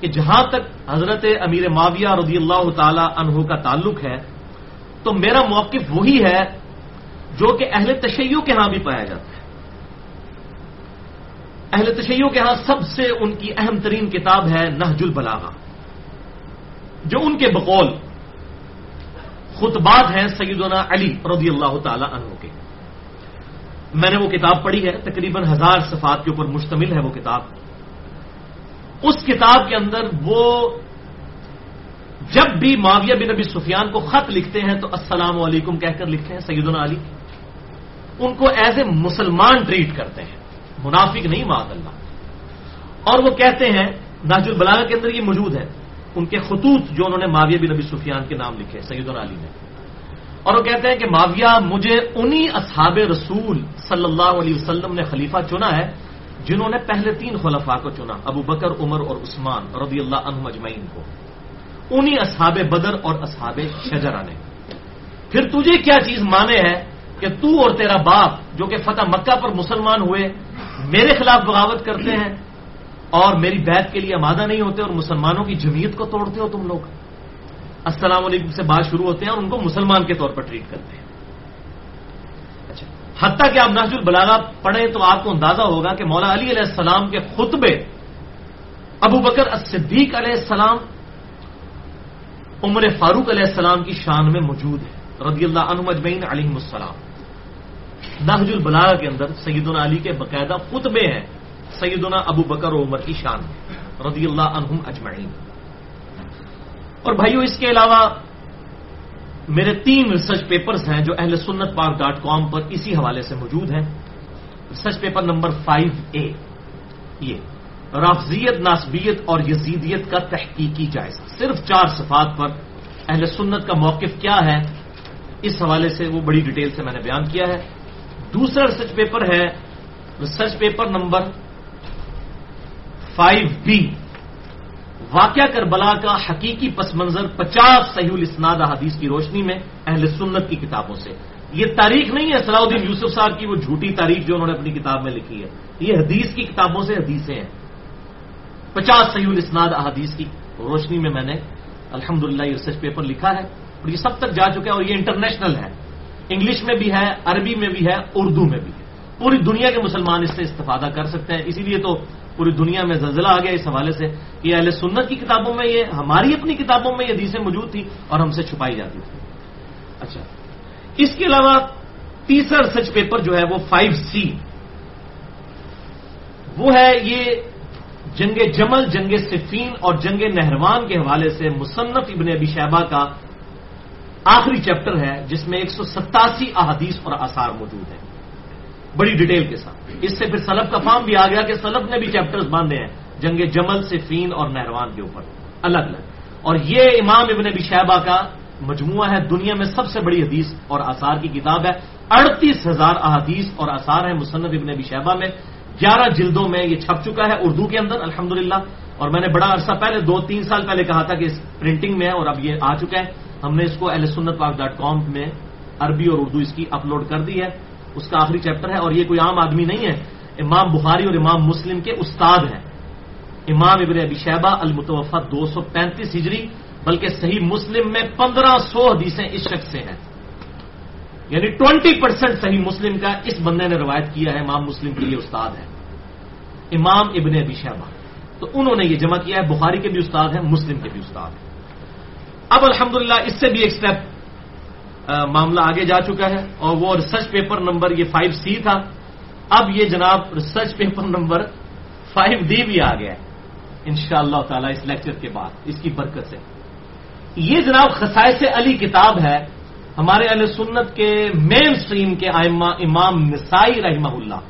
کہ جہاں تک حضرت امیر معاویہ رضی اللہ تعالی عنہ کا تعلق ہے، تو میرا موقف وہی ہے جو کہ اہل تشیعوں کے ہاں بھی پایا جاتا ہے۔ اہل تشیعوں کے ہاں سب سے ان کی اہم ترین کتاب ہے نہج البلاغا جو ان کے بقول خطبات ہیں سیدنا علی رضی اللہ تعالی عنہ کے۔ میں نے وہ کتاب پڑھی ہے، تقریباً ہزار صفات کے اوپر مشتمل ہے وہ کتاب۔ اس کتاب کے اندر وہ جب بھی معاویہ بن نبی سفیان کو خط لکھتے ہیں تو السلام علیکم کہہ کر لکھتے ہیں سیدنا علی۔ ان کو ایز اے مسلمان ٹریٹ کرتے ہیں۔ منافق نہیں معذ اللہ۔ اور وہ کہتے ہیں ناج البلاغ کے اندر یہ موجود ہے۔ ان کے خطوط جو انہوں نے معاویہ بن نبی سفیان کے نام لکھے سیدنا علی نے۔ اور وہ کہتے ہیں کہ معاویہ مجھے انہی اصحاب رسول صلی اللہ علیہ وسلم نے خلیفہ چنا ہے جنہوں نے پہلے تین خلفاء کو چنا، ابو بکر، عمر اور عثمان رضی اللہ عنہ اجمعین کو۔ انہی اصحاب بدر اور اصحاب شجرا نے۔ پھر تجھے کیا چیز مانے ہے کہ تو اور تیرا باپ جو کہ فتح مکہ پر مسلمان ہوئے، میرے خلاف بغاوت کرتے ہیں اور میری بیت کے لیے آمادہ نہیں ہوتے اور مسلمانوں کی جمعیت کو توڑتے ہو تم لوگ۔ السلام علیکم سے بات شروع ہوتے ہیں اور ان کو مسلمان کے طور پر ٹریٹ کرتے ہیں۔ حتیٰ کہ آپ ناج البلاغا پڑھیں تو آپ کو اندازہ ہوگا کہ مولا علی علیہ السلام کے خطبے ابو بکر صدیق علیہ السلام، عمر فاروق علیہ السلام کی شان میں موجود ہے رضی اللہ عنہ اجمعین علیہ السلام۔ نہج البلاغا کے اندر سیدنا علی کے باقاعدہ خطبے ہیں، سیدنا ابو بکر و عمر کی شان میں، رضی اللہ عنہم اجمعین۔ اور بھائیو، اس کے علاوہ میرے تین ریسرچ پیپرز ہیں جو اہل سنت پاک ڈاٹ کام پر اسی حوالے سے موجود ہیں۔ Research paper number five A یہ. رافضیت، ناسبیت اور یزیدیت کا تحقیقی جائزہ۔ صرف چار صفات پر اہل سنت کا موقف کیا ہے؟ اس حوالے سے وہ بڑی ڈیٹیل سے میں نے بیان کیا ہے۔ دوسرا ریسرچ پیپر ہے research paper number five B واقعہ کربلا کا حقیقی پس منظر پچاس صحیح الاسناد حدیث کی روشنی میں اہل سنت کی کتابوں سے۔ یہ تاریخ نہیں ہے صلاح الدین یوسف صاحب کی وہ جھوٹی تاریخ جو انہوں نے اپنی کتاب میں لکھی ہے۔ یہ حدیث کی کتابوں سے حدیثیں ہیں۔ پچاس صحیح الاسناد احادیث کی روشنی میں میں نے الحمد للہ یہ ریسرچ پیپر لکھا ہے اور یہ سب تک جا چکا ہے اور یہ انٹرنیشنل ہے۔ انگلش میں بھی ہے، عربی میں بھی ہے، اردو میں بھی ہے۔ پوری دنیا کے مسلمان اس سے استفادہ کر سکتے ہیں۔ اسی لیے تو پوری دنیا میں زلزلہ آ گیا اس حوالے سے کہ اہل سنت کی کتابوں میں یہ ہماری اپنی کتابوں میں یہ حدیثیں موجود تھی اور ہم سے چھپائی جاتی تھی اچھا۔ اس کے علاوہ تیسرا ریسرچ پیپر جو ہے وہ فائیو سی وہ ہے یہ جنگ جمل، جنگ صفین اور جنگ نہروان کے حوالے سے مصنف ابن ابی شہبہ کا آخری چیپٹر ہے، جس میں ایک سو ستاسی احادیث اور آثار موجود ہیں۔ بڑی ڈیٹیل کے ساتھ۔ اس سے پھر سلب کا فارم بھی آ گیا کہ سلب نے بھی چیپٹرز باندھے ہیں۔ جنگ جمل، صفین اور نہروان کے اوپر۔ الگ الگ۔ اور یہ امام ابن ابی شہبہ کا مجموعہ ہے۔ دنیا میں سب سے بڑی حدیث اور آثار کی کتاب ہے۔ اڑتیس ہزار احادیث اور آثار ہیں مصنف ابن ابی شہبہ میں۔ گیارہ جلدوں میں یہ چھپ چکا ہے اردو کے اندر الحمد اور میں نے بڑا عرصہ پہلے، دو تین سال پہلے کہا تھا کہ اس پرنٹنگ میں ہے اور اب یہ آ چکا ہے۔ ہم نے اس کو اہل سنت پاک ڈاٹ کام میں عربی اور اردو اس کی اپلوڈ کر دی ہے۔ اس کا آخری چیپٹر ہے اور یہ کوئی عام آدمی نہیں ہے، امام بخاری اور امام مسلم کے استاد ہیں۔ امام ابن ابی شہبہ المتوفا دو سو پینتیس ہجری، بلکہ صحیح مسلم میں پندرہ سو حدیثیں اس شخص سے ہیں۔ یعنی ٹوینٹی پرسینٹ صحیح مسلم کا اس بندے نے روایت کیا ہے، امام مسلم کے لیے استاد ہے امام ابن ابی شہبہ تو انہوں نے یہ جمع کیا ہے، بخاری کے بھی استاد ہیں، مسلم کے بھی استاد ہیں۔ اب الحمدللہ اس سے بھی ایک سٹیپ معاملہ آگے جا چکا ہے اور وہ ریسرچ پیپر نمبر یہ فائیو سی تھا۔ اب یہ جناب research paper number five D بھی آ گیا ہے۔ ان شاء اللہ تعالی اس لیکچر کے بعد، اس کی برکت سے۔ یہ جناب خسائے علی کتاب ہے۔ ہمارے علیہ سنت کے مین سٹریم کے آئمہ امام نسائی رحمہ اللہ۔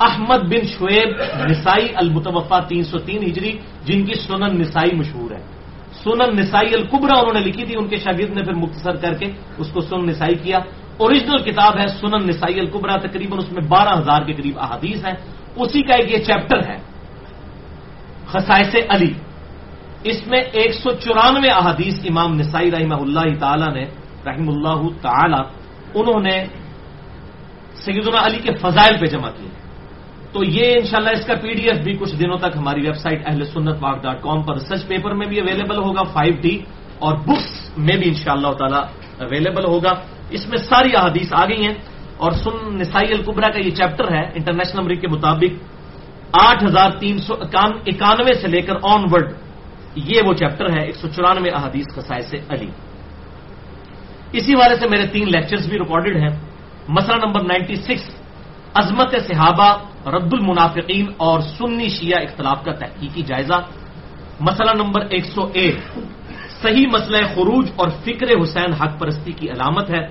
احمد بن شعیب نسائی المتوفا تین سو تین ہجری، جن کی سنن نسائی مشہور ہے۔ سنن نسائی القبرا انہوں نے لکھی تھی، ان کے شاگرد نے پھر مختصر کر کے اس کو سنن نسائی کیا۔ اوریجنل کتاب ہے سنن نسائی القبرا تقریباً اس میں بارہ ہزار کے قریب احادیث ہیں۔ اسی کا ایک یہ چیپٹر ہے خسائس علی۔ اس میں ایک سو چورانوے احادیث امام نسائی رحمہ اللہ تعالی نے، رحم اللہ تعالی، انہوں نے سیدنا علی کے فضائل پہ جمع کیے۔ ہیں تو یہ انشاءاللہ اس کا پی ڈی ایف بھی کچھ دنوں تک ہماری ویب سائٹ اہل سنت واک ڈاٹ کام پر ریسرچ پیپر میں بھی اویلیبل ہوگا، فائیو ڈی اور بکس میں بھی انشاءاللہ تعالی اللہ اویلیبل ہوگا۔ اس میں ساری احادیث آ گئی ہیں اور سن نسائی القبرا کا یہ چیپٹر ہے، انٹرنیشنل نمبر کے مطابق آٹھ ہزار تین سو اکانوے سے لے کر آن ورڈ یہ وہ چیپٹر ہے، ایک سو چورانوے احادیث خسائے سے علی۔ اسی والے سے میرے تین لیکچرز بھی ریکارڈڈ ہیں۔ مسئلہ نمبر نائنٹی سکس، عظمت صحابہ رد المنافقین اور سنی شیعہ اختلاف کا تحقیقی جائزہ۔ مسئلہ نمبر ایک سو ایک، صحیح مسئلہ خروج اور فکر حسین حق پرستی کی علامت ہے۔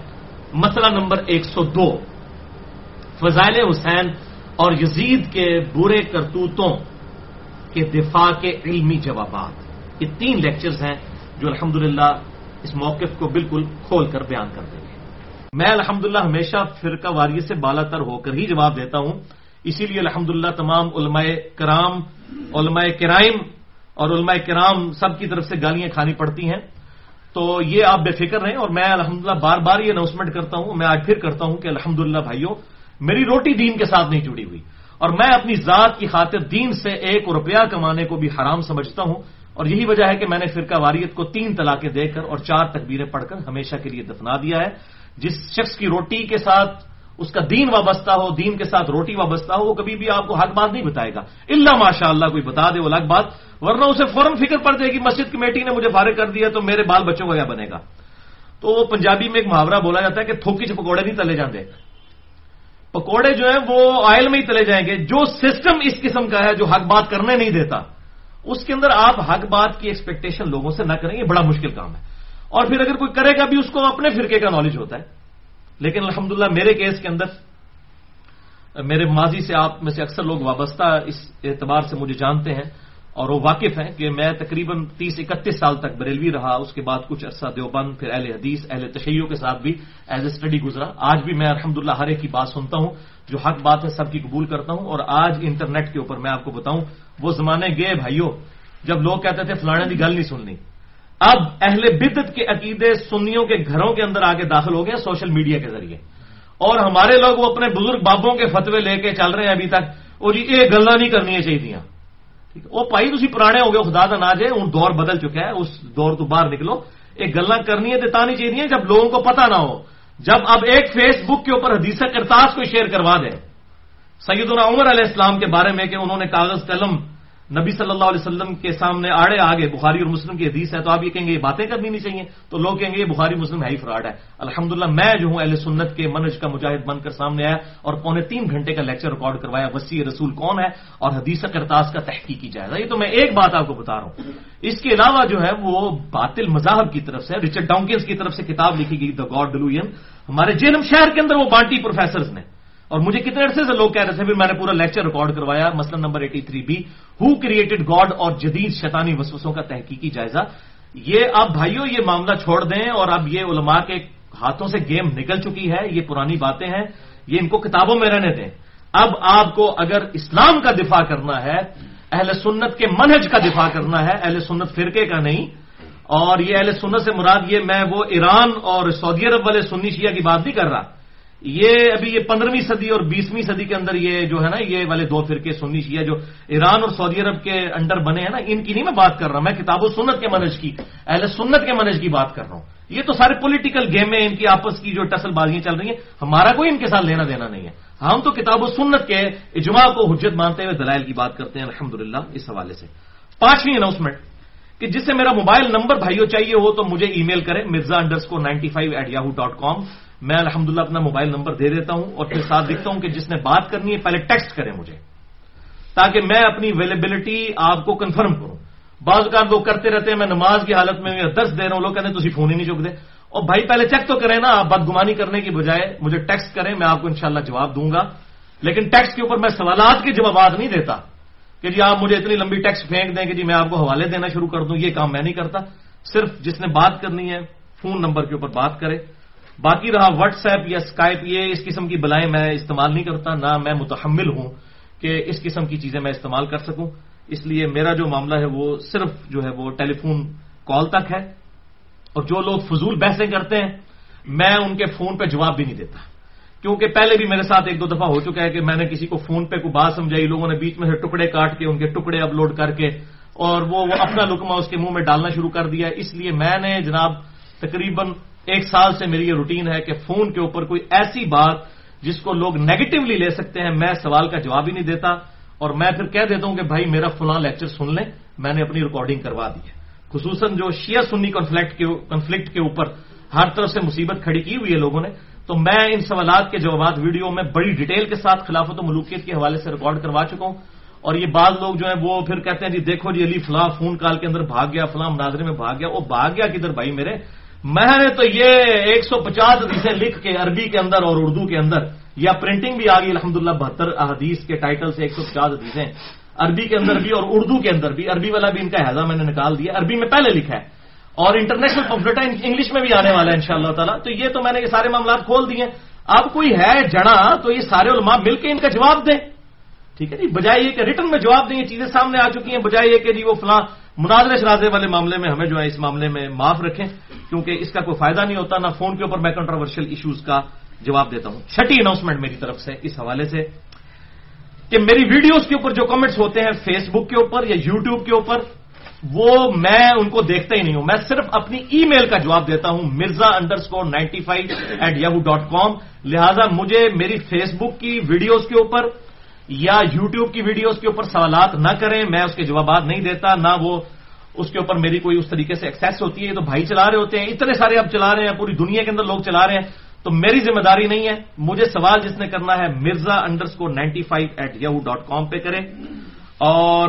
مسئلہ نمبر ایک سو دو، فضائل حسین اور یزید کے برے کرتوتوں کے دفاع کے علمی جوابات۔ یہ تین لیکچرز ہیں جو الحمدللہ اس موقف کو بالکل کھول کر بیان کر دیں گے۔ میں الحمدللہ ہمیشہ فرقہ واریت سے بالا تر ہو کر ہی جواب دیتا ہوں۔ اسی لیے الحمدللہ تمام علماء کرام، علماء کرائم اور علماء کرام سب کی طرف سے گالیاں کھانی پڑتی ہیں۔ تو یہ آپ بے فکر رہیں اور میں الحمدللہ بار بار یہ اناؤنسمنٹ کرتا ہوں، میں آج پھر کرتا ہوں کہ الحمدللہ بھائیوں میری روٹی دین کے ساتھ نہیں جڑی ہوئی۔ اور میں اپنی ذات کی خاطر دین سے ایک روپیہ کمانے کو بھی حرام سمجھتا ہوں۔ اور یہی وجہ ہے کہ میں نے فرقہ واریت کو تین طلاقیں دے کر اور چار تکبیریں پڑھ کر ہمیشہ کے لیے دفنا دیا ہے۔ جس شخص کی روٹی کے ساتھ اس کا دین وابستہ ہو، دین کے ساتھ روٹی وابستہ ہو، وہ کبھی بھی آپ کو حق بات نہیں بتائے گا۔ اللہ ماشاء اللہ کوئی بتا دے وہ الگ بات، ورنہ اسے فوراً فکر پڑ جائے گی، مسجد کمیٹی نے مجھے فارغ کر دیا تو میرے بال بچوں کا کیا بنے گا؟ تو وہ پنجابی میں ایک محاورہ بولا جاتا ہے کہ تھوکی سے پکوڑے نہیں تلے جاتے پکوڑے جو ہیں وہ آئل میں ہی تلے جائیں گے۔ جو سسٹم اس قسم کا ہے جو حق بات کرنے نہیں دیتا، اس کے اندر آپ حق بات کی ایکسپیکٹیشن لوگوں سے نہ کریں، یہ بڑا مشکل کام ہے۔ اور پھر اگر کوئی کرے گا بھی، اس کو اپنے فرقے کا نالج ہوتا ہے۔ لیکن الحمدللہ میرے کیس کے اندر، میرے ماضی سے آپ میں سے اکثر لوگ وابستہ اس اعتبار سے مجھے جانتے ہیں اور وہ واقف ہیں کہ میں تقریباً تیس اکتیس سال تک بریلوی رہا، اس کے بعد کچھ عرصہ دیوبند، پھر اہل حدیث، اہل تشیعوں کے ساتھ بھی ایز اے اسٹڈی گزرا۔ آج بھی میں الحمد للہ ہر ایک کی بات سنتا ہوں، جو حق بات ہے سب کی قبول کرتا ہوں اور آج انٹرنیٹ کے اوپر میں آپ کو بتاؤں، وہ زمانے گئے بھائیوں، جب لوگ کہتے تھے فلانے کی گل نہیں سننی۔ اب اہل بدت کے عقیدے سنیوں کے گھروں کے اندر آگے داخل ہو گئے سوشل میڈیا کے ذریعے۔ اور ہمارے لوگ وہ اپنے بزرگ بابوں کے فتوے لے کے چل رہے ہیں ابھی تک۔ وہ جی یہ گلا نہیں کرنی چاہیے وہ پائی تھی پرانے ہو گئے، خدا کا ناج ہے، ہوں دور بدل چکا ہے، اس دور تو باہر نکلو۔ یہ گلا کرنی ہے تو نہیں چاہیے جب لوگوں کو پتا نہ ہو۔ جب اب ایک فیس بک کے اوپر حدیث کرتاس کو شیئر کروا دے سیدنا عمر علیہ السلام کے بارے میں کہ انہوں نے کاغذ قلم نبی صلی اللہ علیہ وسلم کے سامنے آڑے آگے، بخاری اور مسلم کی حدیث ہے تو آپ یہ کہیں گے یہ باتیں کرنی نہیں چاہیے۔ تو لوگ کہیں گے یہ بخاری مسلم ہے ہی فراڈ ہے۔ الحمدللہ میں جو ہوں، اہل سنت کے منج کا مجاہد بن کر سامنے آیا اور پونے تین گھنٹے کا لیکچر ریکارڈ کروایا، وسیع رسول کون ہے اور حدیث کرتاس کا تحقیق کی جائے۔ گا یہ تو میں ایک بات آپ کو بتا رہا ہوں۔ اس کے علاوہ جو ہے، وہ باطل مذاہب کی طرف سے، رچرڈ ڈاؤنکینس کی طرف سے کتاب لکھی گئی دا گاڈ ڈلوین ہمارے جینم شہر کے اندر وہ بانٹی پروفیسرز نے۔ اور مجھے کتنے عرصے سے لوگ کہہ رہے تھے، پھر میں نے پورا لیکچر ریکارڈ کروایا، مسئلہ number eighty three B who created God اور جدید شیطانی وسوسوں کا تحقیقی جائزہ? یہ اب بھائیوں یہ معاملہ چھوڑ دیں اور اب یہ علماء کے ہاتھوں سے گیم نکل چکی ہے، یہ پرانی باتیں ہیں، یہ ان کو کتابوں میں رہنے دیں۔ اب آپ کو اگر اسلام کا دفاع کرنا ہے، اہل سنت کے منہج کا دفاع کرنا ہے، اہل سنت فرقے کا نہیں، اور یہ اہل سنت سے مراد یہ میں وہ ایران اور سعودی عرب والے سنی شیعہ کی بات نہیں کر رہا۔ یہ ابھی یہ پندرہویں صدی اور بیسویں صدی کے اندر یہ جو ہے نا، یہ والے دو فرقے سنی شیعہ جو ایران اور سعودی عرب کے انڈر بنے ہیں نا، ان کی نہیں میں بات کر رہا ہوں میں کتاب و سنت کے منج کی، اہل سنت کے منج کی بات کر رہا ہوں۔ یہ تو سارے پولیٹیکل گیم ہیں، ان کی آپس کی جو ٹسل بازیاں چل رہی ہیں، ہمارا کوئی ان کے ساتھ لینا دینا نہیں ہے۔ ہم تو کتاب و سنت کے اجماع کو حجت مانتے ہوئے دلائل کی بات کرتے ہیں الحمد اس حوالے سے۔ پانچویں اناؤنسمنٹ کہ جس سے میرا موبائل نمبر بھائیوں چاہیے ہو تو مجھے ای میل کریں مرزا انڈرس کو ninety five at Yahoo dot com میں الحمدللہ اپنا موبائل نمبر دے دیتا ہوں اور پھر ساتھ لکھتا ہوں کہ جس نے بات کرنی ہے پہلے ٹیکسٹ کرے مجھے تاکہ میں اپنی اویلیبلٹی آپ کو کنفرم کروں۔ بعض اوقات لوگ کرتے رہتے ہیں، میں نماز کی حالت میں دس دے رہا ہوں، لوگ کہتے ہیں تھی فون ہی نہیں چک دے۔ اور بھائی پہلے چیک تو کریں نا، آپ بدگمانی کرنے کی بجائے مجھے ٹیکسٹ کریں، میں آپ کو انشاءاللہ جواب دوں گا۔ لیکن ٹیکسٹ کے اوپر میں سوالات کے جوابات نہیں دیتا کہ جی آپ مجھے اتنی لمبی ٹیکسٹ پھینک دیں کہ جی میں آپ کو حوالے دینا شروع کر دوں، یہ کام میں نہیں کرتا۔ صرف جس نے بات کرنی ہے، فون نمبر کے اوپر بات کرے۔ باقی رہا واٹس ایپ یا اسکائپ یہ اس قسم کی بلائیں میں استعمال نہیں کرتا، نہ میں متحمل ہوں کہ اس قسم کی چیزیں میں استعمال کر سکوں۔ اس لیے میرا جو معاملہ ہے وہ صرف جو ہے وہ ٹیلی فون کال تک ہے۔ اور جو لوگ فضول بحثیں کرتے ہیں، میں ان کے فون پہ جواب بھی نہیں دیتا۔ کیونکہ پہلے بھی میرے ساتھ ایک دو دفعہ ہو چکا ہے کہ میں نے کسی کو فون پہ کوئی بات سمجھائی، لوگوں نے بیچ میں سے ٹکڑے کاٹ کے ان کے ٹکڑے اپلوڈ کر کے اور وہ وہ اپنا لکما اس کے منہ میں ڈالنا شروع کر دیا۔ اس لیے میں نے جناب تقریباً ایک سال سے میری یہ روٹین ہے کہ فون کے اوپر کوئی ایسی بات جس کو لوگ نیگیٹولی لے سکتے ہیں، میں سوال کا جواب ہی نہیں دیتا اور میں پھر کہہ دیتا ہوں کہ بھائی میرا فلاں لیکچر سن لیں، میں نے اپنی ریکارڈنگ کروا دی ہے۔ خصوصاً جو شیعہ سنی کنفلکٹ کے اوپر ہر طرف سے مصیبت کھڑی کی ہوئی ہے لوگوں نے، تو میں ان سوالات کے جوابات ویڈیو میں بڑی ڈیٹیل کے ساتھ خلافت و ملوکیت کے حوالے سے ریکارڈ کروا چکا ہوں۔ اور یہ بعض لوگ جو ہیں وہ پھر کہتے ہیں جی دیکھو جی علی فلاں فون کال کے اندر بھاگ گیا، فلاں مناظرے میں بھاگ گیا، وہ بھاگ گیا کدھر بھائی میرے؟ میں نے تو یہ ایک سو پچاس حدیثیں لکھ کے عربی کے اندر اور اردو کے اندر، یا پرنٹنگ بھی آ گئی الحمد للہ بہتر حدیث کے ٹائٹل سے ایک سو پچاس حدیثیں عربی کے اندر بھی اور اردو کے اندر بھی، عربی والا بھی ان کا حیضہ میں نے نکال دیا، عربی میں پہلے لکھا ہے۔ اور انٹرنیشنل پمفلٹ انگلش میں بھی آنے والا ہے ان شاء اللہ تعالیٰ۔ تو یہ تو میں نے یہ سارے معاملات کھول دیے۔ اب کوئی ہے جڑا تو یہ سارے علماء مل کے ان کا جواب دیں۔ ٹھیک ہے جی؟ بجائے یہ کہ ریٹرن میں جواب دیں، یہ چیزیں سامنے آ چکی ہیں، بجائے یہ کہ جی وہ فلاں مناظر شرازے والے معاملے میں ہمیں جو ہے اس معاملے میں معاف رکھیں، کیونکہ اس کا کوئی فائدہ نہیں ہوتا، نہ فون کے اوپر میں کنٹروورشل ایشوز کا جواب دیتا ہوں۔ چھٹی اناؤنسمنٹ میری طرف سے اس حوالے سے کہ میری ویڈیوز کے اوپر جو کمنٹس ہوتے ہیں فیس بک کے اوپر یا یو ٹیوب کے اوپر، وہ میں ان کو دیکھتا ہی نہیں ہوں۔ میں صرف اپنی ای میل کا جواب دیتا ہوں، Mirza underscore ninety five at Yahoo dot com لہٰذا مجھے میری فیس بک کی ویڈیوز کے اوپر یا یوٹیوب کی ویڈیوز کے اوپر سوالات نہ کریں، میں اس کے جوابات نہیں دیتا، نہ وہ اس کے اوپر میری کوئی اس طریقے سے ایکسیس ہوتی ہے تو بھائی چلا رہے ہوتے ہیں، اتنے سارے اب چلا رہے ہیں، پوری دنیا کے اندر لوگ چلا رہے ہیں، تو میری ذمہ داری نہیں ہے۔ مجھے سوال جس نے کرنا ہے، Mirza underscore ninety five at you dot com پہ کرے اور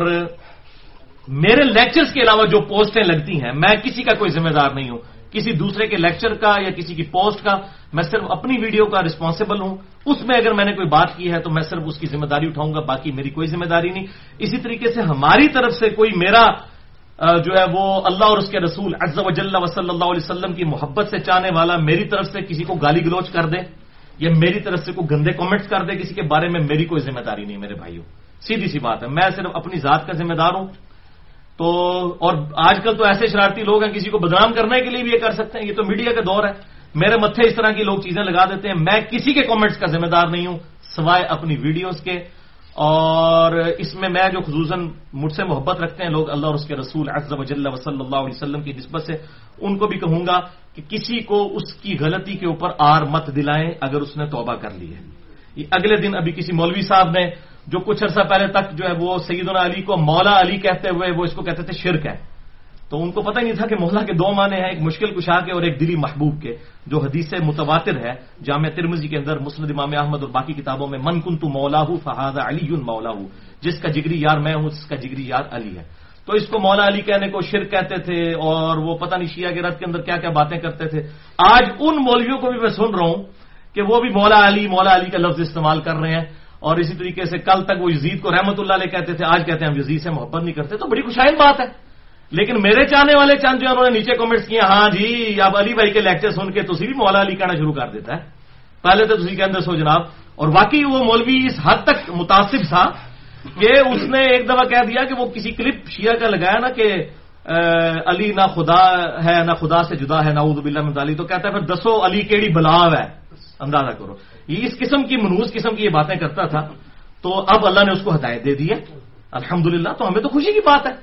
میرے لیکچرز کے علاوہ جو پوسٹیں لگتی ہیں، میں کسی کا کوئی ذمہ دار نہیں ہوں۔ کسی دوسرے کے لیکچر کا یا کسی کی پوسٹ کا میں صرف اپنی ویڈیو کا رسپانسبل ہوں۔ اس میں اگر میں نے کوئی بات کی ہے تو میں صرف اس کی ذمہ داری اٹھاؤں گا، باقی میری کوئی ذمہ داری نہیں۔ اسی طریقے سے ہماری طرف سے کوئی میرا جو ہے وہ اللہ اور اس کے رسول عز و جل وصلی اللہ علیہ وسلم کی محبت سے چاہنے والا میری طرف سے کسی کو گالی گلوچ کر دے یا میری طرف سے کوئی گندے کامنٹس کر دے کسی کے بارے میں میری کوئی ذمہ داری نہیں میرے بھائیوں۔ سیدھی سی بات ہے، میں صرف اپنی ذات کا ذمہ دار ہوں۔ تو اور آج کل تو ایسے شرارتی لوگ ہیں، کسی کو بدنام کرنے کے لیے بھی یہ کر سکتے ہیں، یہ تو میڈیا کا دور ہے۔ میرے متھے اس طرح کی لوگ چیزیں لگا دیتے ہیں۔ میں کسی کے کامنٹس کا ذمہ دار نہیں ہوں، سوائے اپنی ویڈیوز کے۔ اور اس میں میں جو خصوصاً مجھ سے محبت رکھتے ہیں لوگ، اللہ اور اس کے رسول عز و جل وصلی اللہ علیہ وسلم کی نسبت سے، ان کو بھی کہوں گا کہ کسی کو اس کی غلطی کے اوپر آر مت دلائیں اگر اس نے توبہ کر لی ہے۔ یہ اگلے دن ابھی کسی مولوی صاحب نے جو کچھ عرصہ پہلے تک جو ہے وہ سیدنا علی کو مولا علی کہتے ہوئے وہ اس کو کہتے تھے شرک ہے۔ تو ان کو پتہ نہیں تھا کہ مولا کے دو معنی ہیں، ایک مشکل کشا کے اور ایک دلی محبوب کے، جو حدیث متواتر ہے، جامع ترمزی کے اندر مسلم امام احمد اور باقی کتابوں میں من کن تو مولا ہوں فہاد علی مولا ہوں جس کا جگری یار میں ہوں جس کا جگری یار علی ہے۔ تو اس کو مولا علی کہنے کو شرک کہتے تھے اور وہ پتہ نہیں شیعہ کے رد کے اندر کیا کیا باتیں کرتے تھے۔ آج ان مولویوں کو بھی میں سن رہا ہوں کہ وہ بھی مولا علی مولا علی کا لفظ استعمال کر رہے ہیں۔ اور اسی طریقے سے کل تک وہ یزید کو رحمت اللہ علیہ کہتے تھے، آج کہتے ہیں ہم یزید سے محبت نہیں کرتے، تو بڑی خوشائن بات ہے۔ لیکن میرے چاہنے والے چند جو انہوں نے نیچے کمنٹس کیے ہاں جی اب علی بھائی کے لیکچر سن کے تھی بھی مولا علی کہنا شروع کر دیتا ہے۔ پہلے تو تھی کہ سو جناب، اور واقعی وہ مولوی اس حد تک متاثر تھا کہ اس نے ایک دفعہ کہہ دیا کہ وہ کسی کلپ شیعہ کا لگایا نا کہ علی نہ خدا ہے، نہ خدا سے جدا ہے نہ باللہ من علی تو کہتا ہے، پھر دسو علی کیڑی بلاو ہے۔ اندازہ کرو۔ یہ اس قسم کی منوز قسم کی یہ باتیں کرتا تھا، تو اب اللہ نے اس کو ہدایت دے دی ہے۔ الحمد تو ہمیں تو خوشی کی بات ہے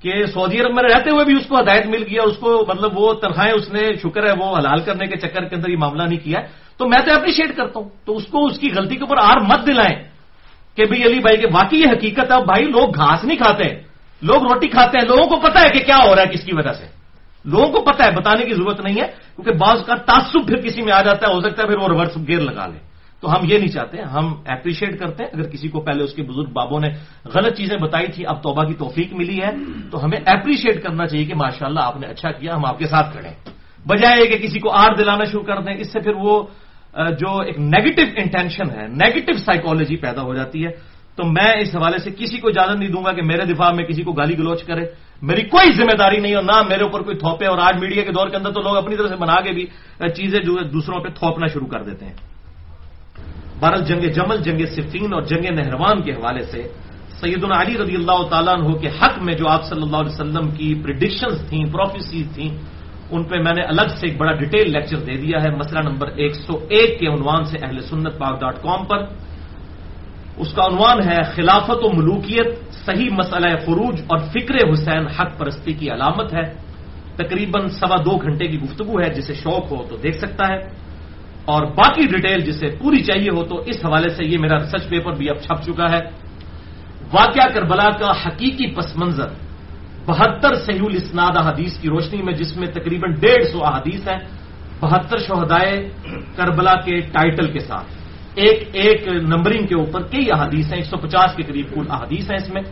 کہ سعودی عرب میں رہتے ہوئے بھی اس کو ہدایت مل گیا اس کو مطلب وہ تنخواہیں اس نے، شکر ہے، وہ حلال کرنے کے چکر کے اندر یہ معاملہ نہیں کیا تو میں تو اپریشیٹ کرتا ہوں۔ تو اس کو اس کی غلطی کے اوپر آر مت دلائیں کہ بھائی علی بھائی کے، واقعی یہ حقیقت ہے بھائی لوگ گھاس نہیں کھاتے، لوگ روٹی کھاتے ہیں، لوگوں کو پتا ہے کہ کیا ہو رہا ہے، کس کی وجہ سے۔ لوگوں کو پتا ہے، بتانے کی ضرورت نہیں ہے، کیونکہ بعض کا تعصب پھر کسی میں آ جاتا ہے، ہو سکتا ہے پھر وہ ریورس گیئر لگا لے۔ تو ہم یہ نہیں چاہتے، ہم اپریشیٹ کرتے ہیں۔ اگر کسی کو پہلے اس کے بزرگ بابوں نے غلط چیزیں بتائی تھی اب توبہ کی توفیق ملی ہے، تو ہمیں اپریشیٹ کرنا چاہیے کہ ماشاء اللہ آپ نے اچھا کیا، ہم آپ کے ساتھ کھڑے بجائے کہ کسی کو آر دلانا شروع کر دیں، اس سے پھر وہ جو ایک نیگیٹو انٹینشن ہے نیگیٹو سائیکالوجی پیدا ہو جاتی ہے۔ تو میں اس حوالے سے کسی کو اجازت نہیں دوں گا کہ میرے دفاع میں کسی کو گالی گلوچ کرے۔ میری کوئی ذمہ داری نہیں اور نہ میرے اوپر کوئی تھوپے اور آج میڈیا کے دور کے اندر تو لوگ اپنی طرف سے بنا کے بھی چیزیں جو دوسروں پہ تھوپنا شروع کر دیتے ہیں۔ بہرحال جنگ جمل، جنگ صفین اور جنگ نہروان کے حوالے سے سید علی رضی اللہ تعالیٰ عنہ کے حق میں جو آپ صلی اللہ علیہ وسلم کی پرڈکشنز تھیں پروفیسیز تھیں، ان پہ میں نے الگ سے ایک بڑا ڈیٹیل لیکچر دے دیا ہے۔ مسئلہ نمبر ایک سو ایک کے عنوان سے اہل سنت پاک ڈاٹ کام پر۔ اس کا عنوان ہے خلافت و ملوکیت، صحیح مسئلہ فروج اور فکر حسین حق پرستی کی علامت ہے۔ تقریباً سوا دو گھنٹے کی گفتگو ہے، جسے شوق ہو تو دیکھ سکتا ہے۔ اور باقی ڈیٹیل جسے پوری چاہیے ہو تو اس حوالے سے یہ میرا ریسرچ پیپر بھی اب چھپ چکا ہے۔ واقعہ کربلا کا حقیقی پس منظر، بہتر صحیح الاسناد احادیث کی روشنی میں، جس میں تقریباً ڈیڑھ سو احادیث ہیں۔ بہتر شہدائے کربلا کے ٹائٹل کے ساتھ۔ ایک ایک نمبرنگ کے اوپر کئی احادیث ہیں، ایک سو پچاس کے قریب کل احادیث ہیں اس میں۔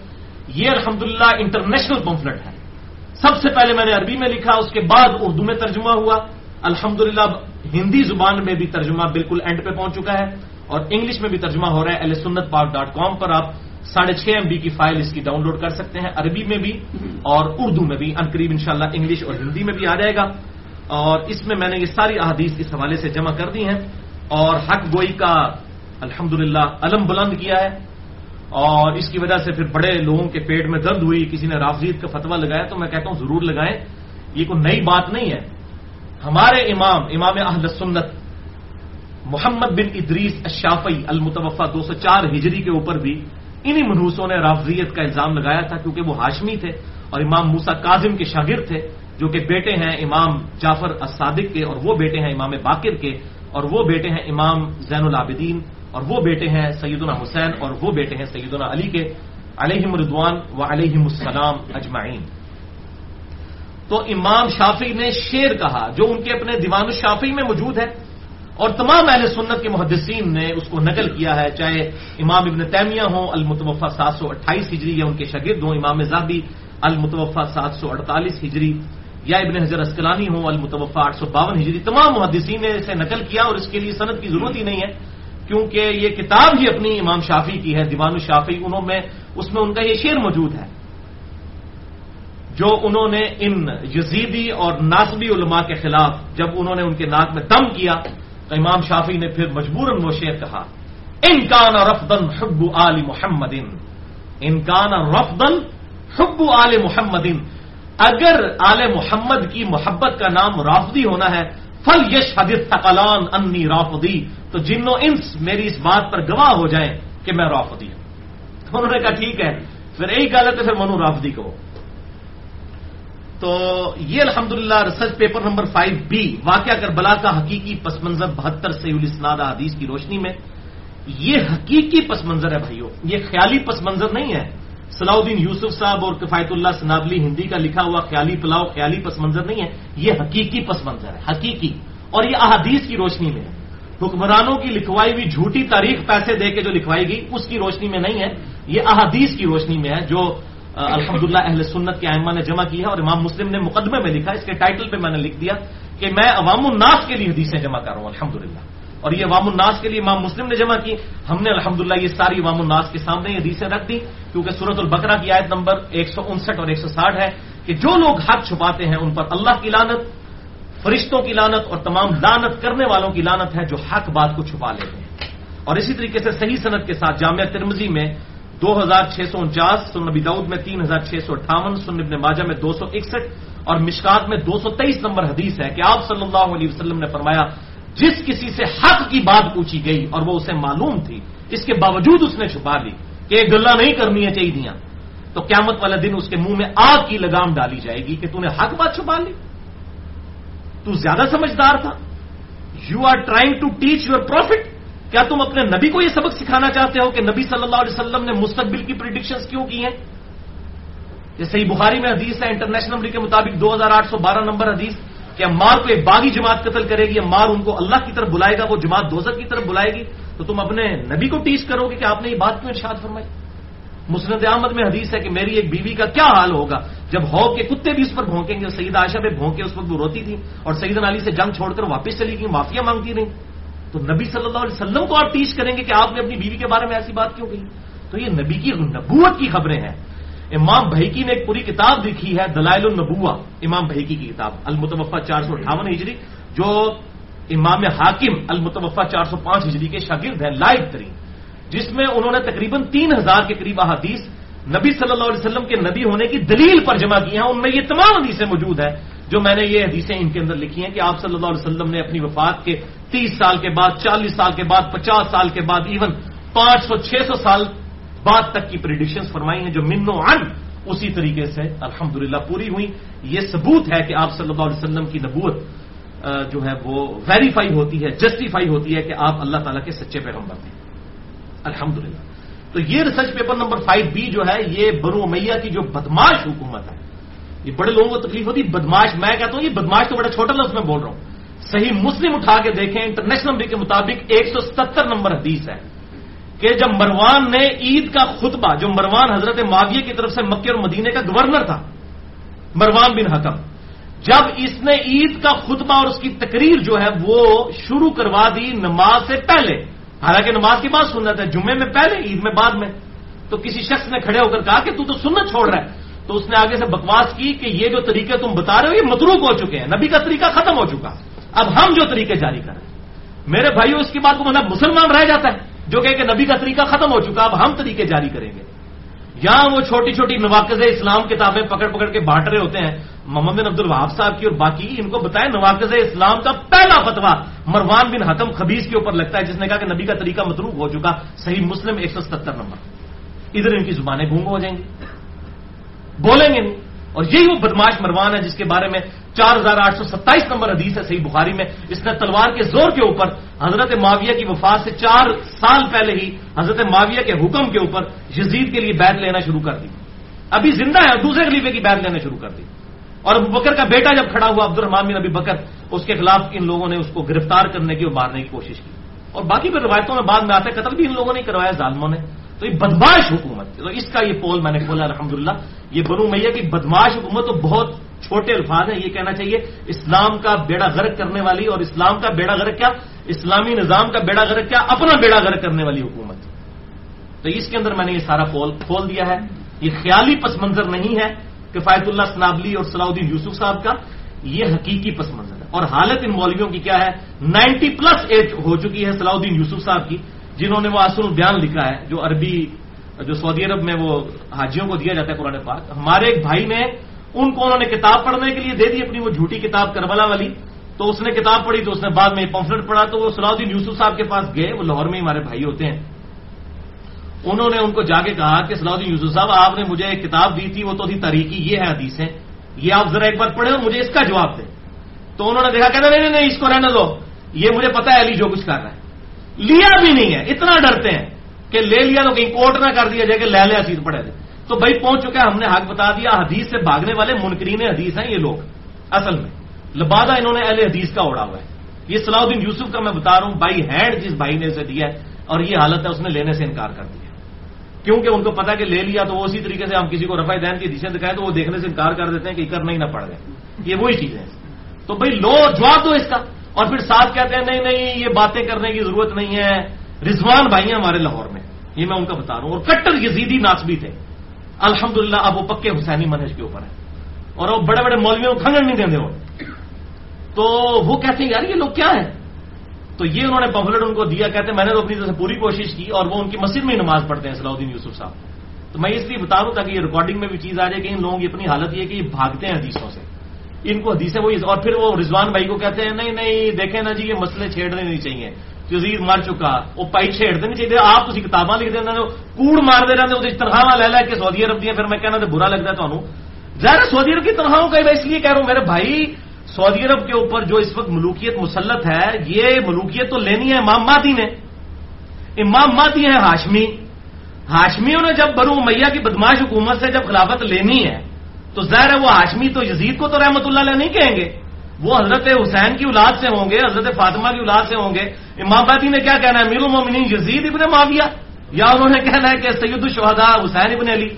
یہ الحمدللہ انٹرنیشنل پمفلٹ ہے۔ سب سے پہلے میں نے عربی میں لکھا، اس کے بعد اردو میں ترجمہ ہوا۔ الحمد ہندی زبان میں بھی ترجمہ بالکل اینڈ پہ پہنچ چکا ہے اور انگلش میں بھی ترجمہ ہو رہا ہے۔ ایل سنت پاک ڈاٹ کام پر آپ ساڑھے چھ ایم بی کی فائل اس کی ڈاؤن لوڈ کر سکتے ہیں عربی میں بھی اور اردو میں بھی۔ ان قریب انشاءاللہ انگلش اور ہندی میں بھی آ جائے گا۔ اور اس میں میں نے یہ ساری احادیث اس حوالے سے جمع کر دی ہیں۔ اور حق گوئی کا الحمد علم بلند کیا ہے اور اس کی وجہ سے پھر بڑے لوگوں کے پیٹ میں درد ہوئی، کسی نے رافضیت کا فتوا لگایا تو میں کہتا ہوں ضرور لگائیں۔ یہ کوئی نئی بات نہیں ہے۔ ہمارے امام امام اہل سنت محمد بن ادریس الشافعی المتوفہ دو سو چار ہجری کے اوپر بھی انہی منحوسوں نے رافضیت کا الزام لگایا تھا کیونکہ وہ ہاشمی تھے اور امام موسا کاظم کے شاگرد تھے جو کہ بیٹے ہیں امام جعفر الصادق کے اور وہ بیٹے ہیں امام باقر کے۔ اور وہ بیٹے ہیں امام زین العابدین، اور وہ بیٹے ہیں سیدنا حسین، اور وہ بیٹے ہیں سیدنا علی کے، علیہم ردوان و علیہم السلام اجمعین۔ تو امام شافی نے شیر کہا، جو ان کے اپنے دیوان الشافی میں موجود ہے، اور تمام اہل سنت کے محدثین نے اس کو نقل کیا ہے، چاہے امام ابن تیمیہ ہوں المتوفہ سات سو اٹھائیس ہجری، یا ان کے شگرد ہوں، امام زابی المتوفہ سات سو اڑتالیس ہجری یا ابن حضر اسکلانی ہوں المتوفہ آٹھ سو باون ہجری، تمام محدثین نے اسے نقل کیا اور اس کے لیے صنعت کی ضرورت ہی نہیں ہے، کیونکہ یہ کتاب ہی اپنی امام شافی کی ہے، دیوان الشافی انہوں میں، اس میں ان کا یہ شعر موجود ہے۔ جو انہوں نے ان یزیدی اور ناسبی علماء کے خلاف جب انہوں نے ان کے ناک میں دم کیا، تو امام شافی نے پھر مجبوراً وہ شعر کہا انکان رفدن حب آل محمد انکان رفدن حب آل محمد اگر آل محمد کی محبت کا نام رافدی ہونا ہے، فل یش حدیث تقلان انی رافدی تو جنو انس میری اس بات پر گواہ ہو جائیں کہ میں رافدی ہوں۔ تو انہوں نے کہا، ٹھیک ہے، پھر ایک غلط ہے پھر منو رافدی کو۔ تو یہ الحمدللہ research paper number five B, واقعہ کربلا کا حقیقی پس منظر بہتر سے الاسناد حدیث کی روشنی میں۔ یہ حقیقی پس منظر ہے بھائیو، یہ خیالی پس منظر نہیں ہے۔ صلاح الدین یوسف صاحب اور کفایت اللہ سنابلی ہندی کا لکھا ہوا خیالی پلاؤ، خیالی پس منظر نہیں ہے، یہ حقیقی پس منظر ہے، حقیقی۔ اور یہ احادیث کی روشنی میں ہے۔ حکمرانوں کی لکھوائی ہوئی جھوٹی تاریخ پیسے دے کے جو لکھوائی گئی اس کی روشنی میں نہیں ہے۔ یہ احادیث کی روشنی میں ہے جو الحمدللہ اہل سنت کے ائمہ نے جمع کی ہے اور امام مسلم نے مقدمے میں لکھا اس کے ٹائٹل پہ میں نے لکھ دیا کہ میں عوام الناس کے لیے حدیثیں جمع کر رہا ہوں، الحمدللہ۔ اور یہ عوام الناس کے لیے امام مسلم نے جمع کی۔ ہم نے الحمدللہ یہ ساری عوام الناس کے سامنے یہ حدیثیں رکھ دی کیونکہ سورت البقرہ کی آیت نمبر ایک سو انسٹھ اور ایک سو ساٹھ ہے کہ جو لوگ حق چھپاتے ہیں، ان پر اللہ کی لانت فرشتوں کی لانت اور تمام لانت کرنے والوں کی لانت ہے جو حق بات کو چھپا لیتے ہیں۔ اور اسی طریقے سے صحیح صنعت کے ساتھ جامعہ ترمزی میں دو ہزار چھ سو انچاس سن نبی دعود میں تین ہزار چھ سو اٹھاون سن ابن ماجہ میں دو سو اکسٹھ اور مشکات میں دو سو تیئیس نمبر حدیث ہے کہ آپ صلی اللہ علیہ وسلم نے فرمایا جس کسی سے حق کی بات پوچھی گئی اور وہ اسے معلوم تھی، اس کے باوجود اس نے چھپا لی کہ یہ گلا نہیں کرنی ہے چاہیے تو قیامت والے دن اس کے منہ میں آگ کی لگام ڈالی جائے گی کہ تو نے حق بات چھپا لی۔ تو زیادہ سمجھدار تھا۔ You are trying to teach your prophet کیا تم اپنے نبی کو یہ سبق سکھانا چاہتے ہو کہ نبی صلی اللہ علیہ وسلم نے مستقبل کی پریڈکشنز کیوں کی ہیں؟ یہ صحیح بخاری میں حدیث ہے، انٹرنیشنل نمبر کے مطابق دو ہزار آٹھ سو بارہ نمبر حدیث۔ کہ امار کو ایک باغی جماعت قتل کرے گی امار ان کو اللہ کی طرف بلائے گا، وہ جماعت دوزت کی طرف بلائے گی، تو تم اپنے نبی کو ٹیچ کرو گے کہ آپ نے یہ بات کیوں ارشاد فرمائی؟ مسند احمد میں حدیث ہے کہ میری ایک بیوی کا کیا حال ہوگا؟ جب ہو کے کتے بھی اس پر بھونکیں گے سعید عائشہ پہ بھونکے اس وقت وہ روتی تھی اور سعید علی سے جنگ چھوڑ کر واپس چلی گئی معافیا مانگتی رہی تو نبی صلی اللہ علیہ وسلم کو آپ ٹیچ کریں گے کہ آپ نے اپنی بیوی کے بارے میں ایسی بات کیوں کہی؟ تو یہ نبی کی نبوت کی خبریں ہیں۔ امام بھائیکی نے ایک پوری کتاب لکھی ہے، دلائل النبوہ، امام بھائیکی کی کتاب المتوفہ چار سو اٹھاون ہجری، جو امام حاکم المتوفہ چار سو پانچ ہجری کے شاگرد ہیں لائب ترین، جس میں انہوں نے تقریباً تین ہزار کے قریب احادیث نبی صلی اللہ علیہ وسلم کے نبی ہونے کی دلیل پر جمع کی ہیں۔ ان میں یہ تمام حدیثیں موجود ہیں، جو جو میں نے یہ حدیثیں ان کے اندر لکھی ہیں کہ آپ صلی اللہ علیہ وسلم نے اپنی وفات کے تیس سال کے بعد، چالیس سال کے بعد، پچاس سال کے بعد ایون پانچ سو، چھ سو سال بعد تک کی پریڈکشن فرمائی ہیں جو من و اسی طریقے سے الحمدللہ پوری ہوئی۔ یہ ثبوت ہے کہ آپ صلی اللہ علیہ وسلم کی نبوت جو ہے وہ ویریفائی ہوتی ہے جسٹیفائی ہوتی ہے کہ آپ اللہ تعالیٰ کے سچے پیغمبر تھے۔ الحمد تو یہ research paper number five B جو ہے، یہ برو میاں کی جو بدماش حکومت ہے۔ یہ بڑے لوگوں کو تکلیف ہوتی، بدماش، میں کہتا ہوں یہ بدماش تو بڑا چھوٹا لفظ میں بول رہا ہوں۔ صحیح مسلم اٹھا کے دیکھیں، انٹرنیشنل کے مطابق ایک سو ستر نمبر حدیث ہے۔ کہ جب مروان نے عید کا خطبہ، جو مروان حضرت معاویہ کی طرف سے مکے اور مدینے کا گورنر تھا، مروان بن حکم، جب اس نے عید کا خطبہ اور اس کی تقریر جو ہے، وہ شروع کروا دی نماز سے پہلے۔ حالانکہ نماز کی بات سن رہا تھا جمعے میں پہلے، عید میں بعد میں۔ تو کسی شخص نے کھڑے ہو کر کہا کہ تو تو سننا چھوڑ رہا ہے۔ تو اس نے آگے سے بکواس کی کہ یہ جو طریقے تم بتا رہے ہو، یہ متروک ہو چکے ہیں۔ نبی کا طریقہ ختم ہو چکا۔ اب ہم جو طریقے جاری کر رہے ہیں۔ میرے بھائیوں اس کی بات کو مطلب مسلمان رہ جاتا ہے۔ جو کہ, کہ نبی کا طریقہ ختم ہو چکا اب ہم طریقے جاری کریں گے۔ یہاں وہ چھوٹی چھوٹی نواقز اسلام کتابیں پکڑ پکڑ کے بانٹ رہے ہوتے ہیں محمد بن عبد الوہاب صاحب کی اور باقی ان کو بتائیں نواقز اسلام کا پہلا فتوا مروان بن حکم خبیز کے اوپر لگتا ہے جس نے کہا کہ نبی کا طریقہ متروک ہو چکا صحیح مسلم ایک سو ستر نمبر۔ ادھر ان کی زبانیں گونگ ہو جائیں گی۔ بولیں گے نہیں۔ اور یہی وہ بدماش مروان ہے جس کے بارے میں چار ہزار آٹھ سو ستائیس نمبر حدیث ہے صحیح بخاری میں۔ اس نے تلوار کے زور کے اوپر حضرت معاویہ کی وفات سے چار سال پہلے ہی حضرت معاویہ کے حکم کے اوپر یزید کے لیے بیت لینا شروع کر دی۔ ابھی زندہ ہے دوسرے خلیفے کی بیت لینا شروع کر دی۔ اور ابو بکر کا بیٹا جب کھڑا ہوا عبد الرحمان بن ابی بکر، اس کے خلاف ان لوگوں نے اس کو گرفتار کرنے کی اور مارنے کی کوشش کی۔ اور باقی پھر روایتوں میں بعد میں آتا ہے، قتل بھی ان لوگوں نے کروایا، ظالموں نے۔ تو یہ بدماش حکومت، تو اس کا یہ پول میں نے کھولا الحمدللہ، یہ بنو میاں کی بدماش حکومت تو بہت چھوٹے الفاظ ہیں، یہ کہنا چاہیے، اسلام کا بیڑا غرق کرنے والی اور اسلام کا بیڑا غرق کیا؟ اسلامی نظام کا بیڑا غرق کیا؟ اپنا بیڑا غرق کرنے والی حکومت۔ تو اس کے اندر میں نے یہ سارا کھول دیا ہے۔ یہ خیالی پس منظر نہیں ہے کفایت اللہ سنابلی اور صلاح الدین یوسف صاحب کا، یہ حقیقی پس منظر ہے۔ اور حالت ان مولویوں کی کیا ہے؟ نائنٹی پلس ایج ہو چکی ہے صلاح الدین یوسف صاحب کی، جنہوں نے وہ اصل بیان لکھا ہے، جو عربی، جو سعودی عرب میں وہ حاجیوں کو دیا جاتا ہے قرآن پاک۔ ہمارے ایک بھائی نے ان کو انہوں نے کتاب پڑھنے کے لیے دے دی اپنی وہ جھوٹی کتاب کربلا والی۔ تو اس نے کتاب پڑھی تو اس نے بعد میں پمفلٹ پڑھا تو وہ صلاح الدین یوسف صاحب کے پاس گئے، وہ لاہور میں ہمارے بھائی ہوتے ہیں۔ انہوں نے ان کو جا کے کہا کہ صلاح الدین یوسف صاحب، آپ نے مجھے ایک کتاب دی تھی، وہ تو تھی تاریخی یہ ہے حدیثیں۔ یہ آپ ذرا ایک بار پڑھے اور مجھے اس کا جواب دیں۔ تو انہوں نے دیکھا کہنا نہیں نہیں اس کو رہنے دو۔ یہ مجھے پتا ہے، علی جو کچھ کر رہا ہے۔ لیا بھی نہیں ہے، اتنا ڈرتے ہیں کہ لے لیا تو کہیں کوٹ نہ کر دیا جائے کہ لے لیا چیز پڑے تھے تو بھائی پہنچ چکا ہے ہم نے حق بتا دیا، حدیث سے بھاگنے والے منکرین حدیث ہیں یہ لوگ، اصل میں۔ لبادہ انہوں نے اہل حدیث کا اڑا ہوا ہے۔ یہ صلاح الدین یوسف کا میں بتا رہا ہوں، بائی ہینڈ جس بھائی نے اسے دیا ہے اور یہ حالت ہے، اس نے لینے سے انکار کر دیا۔ کیونکہ ان کو پتا کہ لے لیا تو وہ اسی طریقے سے ہم کسی کو رفائی دین کی حدیثیں دکھائے تو وہ دیکھنے سے انکار کر دیتے ہیں کہ کرنا ہی نہ پڑ گئے۔ یہ وہی چیز ہے تو بھائی لو، جواب دو اس کا۔ اور پھر ساتھ کہتے ہیں، نہیں نہیں، یہ باتیں کرنے کی ضرورت نہیں ہے۔ رضوان بھائی ہیں ہمارے لاہور میں، یہ میں ان کا بتا رہا ہوں۔ اور کٹر یزیدی ناسبی تھے۔ الحمد للہ اب وہ پکے حسینی منج کے اوپر ہے۔ اور وہ بڑے بڑے مولویوں کو کھنگڑ نہیں دیں وہ۔ تو وہ کہتے ہیں، یار یہ لوگ کیا ہے تو یہ انہوں نے پمفلٹ ان کو دیا، کہتے ہیں، میں نے تو اپنی طرف سے پوری کوشش کی اور وہ ان کی مسجد میں نماز پڑھتے ہیں، صلاح الدین یوسف صاحب۔ تو میں اس لیے بتا دوں تاکہ یہ ریکارڈنگ میں بھی چیز آ جائے کہ ان لوگوں کی اپنی حالت یہ کہ یہ بھاگتے ہیں حدیثوں سے۔ ان کو حدیثیں وہی اور پھر وہ رضوان بھائی کو کہتے ہیں، نہیں نہیں، دیکھیں نا جی یہ مسئلے چھیڑنے نہیں چاہیے۔ جزیر مر چکا، وہ پائی چھیڑتے نہیں چاہیے، آپ تھی کتاباں لکھ دینا کوڑ مارتے رہتے وہ تنخواہ لے لے کے سعودی عرب دیا، پھر میں کہنا تو برا لگتا ہے تمہیں ظاہر سعودی عرب کی تنخواہوں کا میں اس لیے کہہ رہا ہوں، میرے بھائی، سعودی عرب کے اوپر جو اس وقت ملوکیت مسلط ہے، یہ ملوکیت تو لینی ہے امام مادی نے۔ امام مادی ہے ہاشمی۔ ہاشمیوں نے جب برو میاں کی بدماش حکومت سے جب خلافت لینی ہے، تو ظاہر ہے وہ ہاشمی تو یزید کو تو رحمت اللہ علیہ نہیں کہیں گے۔ وہ حضرت حسین کی اولاد سے ہوں گے، حضرت فاطمہ کی اولاد سے ہوں گے۔ امام بادی نے کیا کہنا ہے؟ میر المومنین یزید ابن معاویہ۔ یا انہوں نے کہنا ہے کہ سید الشہداء حسین ابن علی۔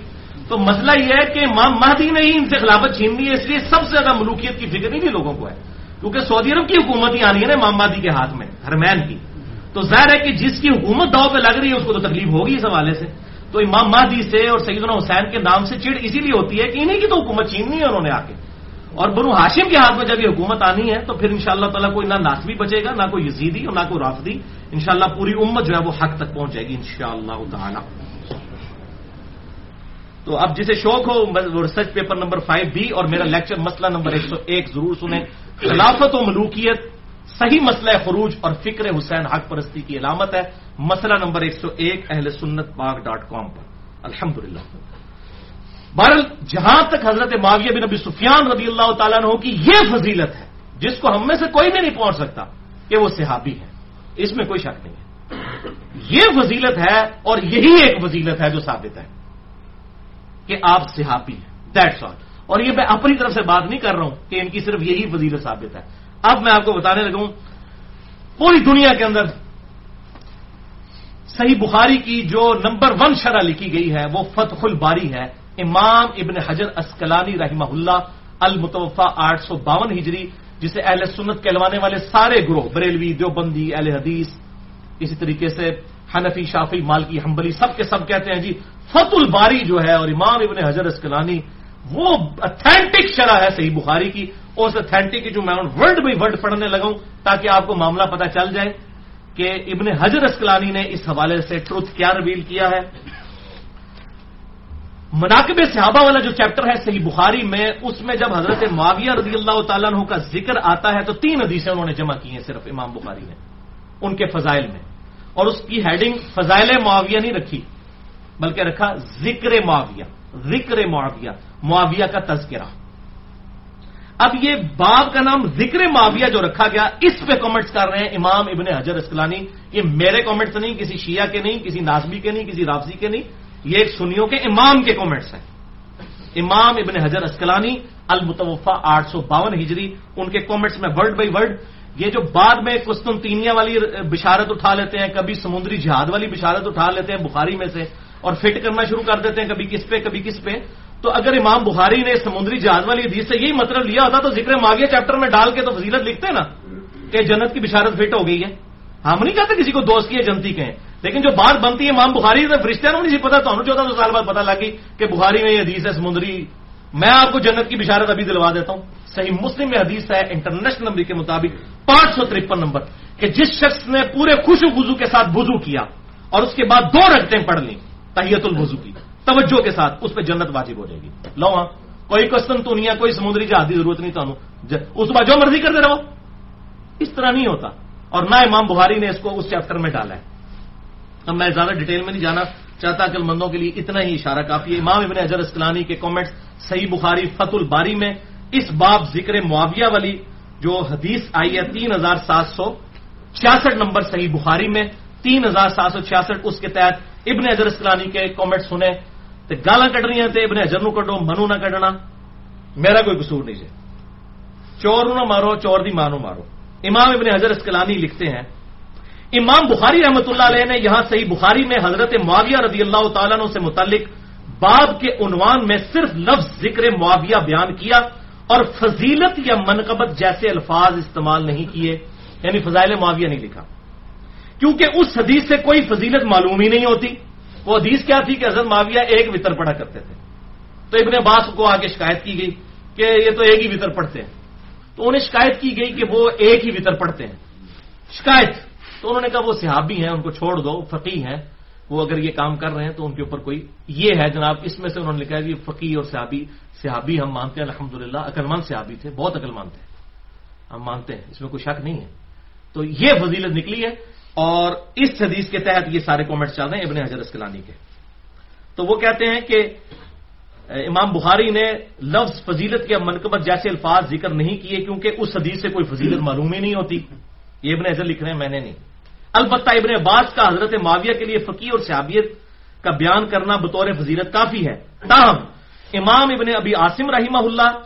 تو مسئلہ یہ ہے کہ امام مہدی نے ہی ان سے خلافت چھین لی ہے، اس لیے سب سے زیادہ ملوکیت کی فکر نہیں تھی لوگوں کو ہے۔ کیونکہ سعودی عرب کی حکومت ہی آنی ہے نا امام مہدی کے ہاتھ میں ہرمین کی۔ تو ظاہر ہے کہ جس کی حکومت داؤ پہ لگ رہی ہے، اس کو تو تکلیف ہوگی اس حوالے سے۔ تو امام مہدی سے اور سیدنا حسین کے نام سے چڑ اسی لیے ہوتی ہے کہ انہیں کی تو حکومت چھیننی ہے انہوں نے آ کے۔ اور بنو ہاشم کے ہاتھ میں جب یہ حکومت آنی ہے تو پھر ان شاء اللہ تعالیٰ کوئی نہ ناسبی بچے گا، نہ کوئی یزیدی اور نہ کوئی رافدی ان شاء اللہ پوری امت جو ہے وہ حق تک پہنچ جائے گی ان شاء اللہ تعالیٰ. تو اب جسے شوق ہو ریسرچ پیپر نمبر فائیو بھی اور میرا لیکچر مسئلہ نمبر ایک سو ایک ضرور سنیں. خلافت و ملوکیت، صحیح مسئلہ خروج اور فکر حسین حق پرستی کی علامت ہے. مسئلہ نمبر ایک سو ایک اہل سنت پاک ڈاٹ کام پر. الحمد للہ بہرحال جہاں تک حضرت معاویہ بن نبی سفیان رضی اللہ تعالیٰ عنہ کی یہ فضیلت ہے، جس کو ہم میں سے کوئی بھی نہیں پہنچ سکتا کہ وہ صحابی ہے اس میں کوئی شک نہیں ہے۔ یہ فضیلت ہے اور یہی ایک فضیلت ہے جو ثابت ہے کہ آپ صحابی ہیں دیٹس آل اور یہ میں اپنی طرف سے بات نہیں کر رہا ہوں کہ ان کی صرف یہی فضیلت ثابت ہے۔ اب میں آپ کو بتانے لگوں پوری دنیا کے اندر صحیح بخاری کی جو نمبر ون شرح لکھی گئی ہے، وہ فتح الباری ہے۔ امام ابن حجر اسکلانی رحمہ اللہ المتوفا آٹھ سو باون ہجری، جسے اہل سنت کہلوانے والے سارے گروہ، بریلوی، دیوبندی، اہل حدیث، اسی طریقے سے حنفی شافی مالکی، حنبلی سب کے سب کہتے ہیں جی فت الباری جو ہے اور امام ابن حجر اسکلانی، وہ اتھینٹک شرح ہے صحیح بخاری کی، اور اس اتھینٹک کی جو میں ورڈ بائی ورڈ پڑھنے لگا ہوں، تاکہ آپ کو معاملہ پتہ چل جائے کہ ابن حجر اسکلانی نے اس حوالے سے ٹروتھ کیا ریویل کیا ہے۔ مناقب صحابہ والا جو چیپٹر ہے صحیح بخاری میں، اس میں جب حضرت معاویہ رضی اللہ تعالیٰ عنہ کا ذکر آتا ہے تو تین حدیثیں انہوں نے جمع کی ہیں صرف امام بخاری نے ان کے فضائل میں۔ اور اس کی ہیڈنگ فضائل معاویہ نہیں رکھی، بلکہ رکھا ذکر معاویہ ذکر معاویہ معاویہ کا تذکرہ۔ اب یہ باب کا نام ذکر معاویہ جو رکھا گیا، اس پہ کامنٹس کر رہے ہیں امام ابن حجر اسکلانی یہ میرے کامنٹس نہیں، کسی شیعہ کے نہیں، کسی نازمی کے نہیں، کسی رافضی کے نہیں۔ یہ ایک سنیوں کے امام کے کامنٹس ہیں۔ امام ابن حجر اسکلانی المتوفا آٹھ سو باون ہجری، ان کے کامنٹس میں ورڈ بائی ورڈ یہ جو بعد میں قسطنطینیہ والی بشارت اٹھا لیتے ہیں، کبھی سمندری جہاد والی بشارت اٹھا لیتے ہیں بخاری میں سے اور فٹ کرنا شروع کر دیتے ہیں، کبھی کس پہ، کبھی کس پہ۔ تو اگر امام بخاری نے سمندری جہاز والی حدیث سے یہی مطلب لیا ہوتا تو ذکر ماگیہ چیپٹر میں ڈال کے تو فضیلت لکھتے نا کہ جنت کی بشارت فٹ ہو گئی ہے۔ ہم نہیں کہتے کسی کو دوست کی ہے جنتی کے لیکن جو بات بنتی ہے امام بخاری سے فرشتہ نہیں سی پتا تو چودہ سو سال بعد پتا لگی کہ بخاری میں یہ حدیث ہے، سمندری۔ میں آپ کو جنت کی بشارت ابھی دلوا دیتا ہوں۔ صحیح مسلم میں حدیث ہے، انٹرنیشنل نمبر کے مطابق پانچ سو ترپن نمبر، کہ جس شخص نے پورے خوشو وزو کے ساتھ وزو کیا اور اس کے بعد دو رکھتے پڑھ لی تحیت الوزو کی، توجہ کے ساتھ، اس پہ جنت واجب ہو جائے گی۔ لو ہاں کوئی کسٹم تو نہیں ہے کوئی سمندری جہاز کی ضرورت نہیں تمہیں اس بعد جو مرضی کرتے رہو۔ اس طرح نہیں ہوتا۔ اور نہ امام بہاری نے اس کو اس چیپٹر میں ڈالا ہے۔ اب میں زیادہ ڈیٹیل میں نہیں جانا چاہتا عقل مندوں کے لیے اتنا ہی اشارہ کافی ہے۔ امام ابن اجر اسکلانی کے کامنٹس صحیح بخاری فت الباری میں اس باب ذکر معاویہ والی جو حدیث آئی ہے تین ہزار سات سو چھیاسٹھ نمبر صحیح بخاری میں تین ہزار سات سو چھیاسٹھ، اس کے تحت ابن اجر اسکلانی کے کامنٹ سنے تو گالا کٹ رہی ہیں ابن اجر نو کڈو، منو نہ کڈنا۔ میرا کوئی قصور نہیں جی۔ چور نہ مارو، چور دی مانو مارو۔ امام ابن حضر اسکلانی لکھتے ہیں، امام بخاری رحمۃ اللہ علیہ نے یہاں صحیح بخاری میں حضرت معاویہ رضی اللہ تعالیٰ سے متعلق باب کے عنوان میں صرف لفظ ذکر معاویہ بیان کیا اور فضیلت یا منقبت جیسے الفاظ استعمال نہیں کیے یعنی فضائل معاویہ نہیں لکھا۔ کیونکہ اس حدیث سے کوئی فضیلت معلوم ہی نہیں ہوتی۔ وہ حدیث کیا تھی کہ حضرت معاویہ ایک وطر پڑھا کرتے تھے۔ تو ابن عباس کو آگے شکایت کی گئی کہ یہ تو ایک ہی وطر پڑھتے ہیں۔ تو انہیں شکایت کی گئی کہ وہ ایک ہی وطر پڑھتے ہیں۔ شکایت! تو انہوں نے کہا وہ صحابی ہیں، ان کو چھوڑ دو فقی ہیں۔ وہ اگر یہ کام کر رہے ہیں تو ان کے اوپر کوئی یہ ہے۔ جناب، اس میں سے انہوں نے لکھا کہ فقی اور صحابی صحابی ہم مانتے ہیں الحمد للہ عقلمند صحابی تھے، بہت عقل مند تھے۔ ہم مانتے ہیں، اس میں کوئی شک نہیں ہے۔ تو یہ فضیلت نکلی ہے اور اس حدیث کے تحت یہ سارے کامنٹس چل رہے ہیں ابن حضر اسکلانی کے۔ تو وہ کہتے ہیں کہ امام بخاری نے لفظ فضیلت کے منقبت جیسے الفاظ ذکر نہیں کیے کیونکہ اس حدیث سے کوئی فضیلت معلوم ہی نہیں ہوتی۔ یہ ابن حضر لکھ رہے ہیں، میں نے نہیں۔ البتہ ابن عباس کا حضرت معاویہ کے لیے فقی اور صحابیت کا بیان کرنا بطور فضیلت کافی ہے۔ تاہم، امام ابن ابی عاصم رحمہ اللہ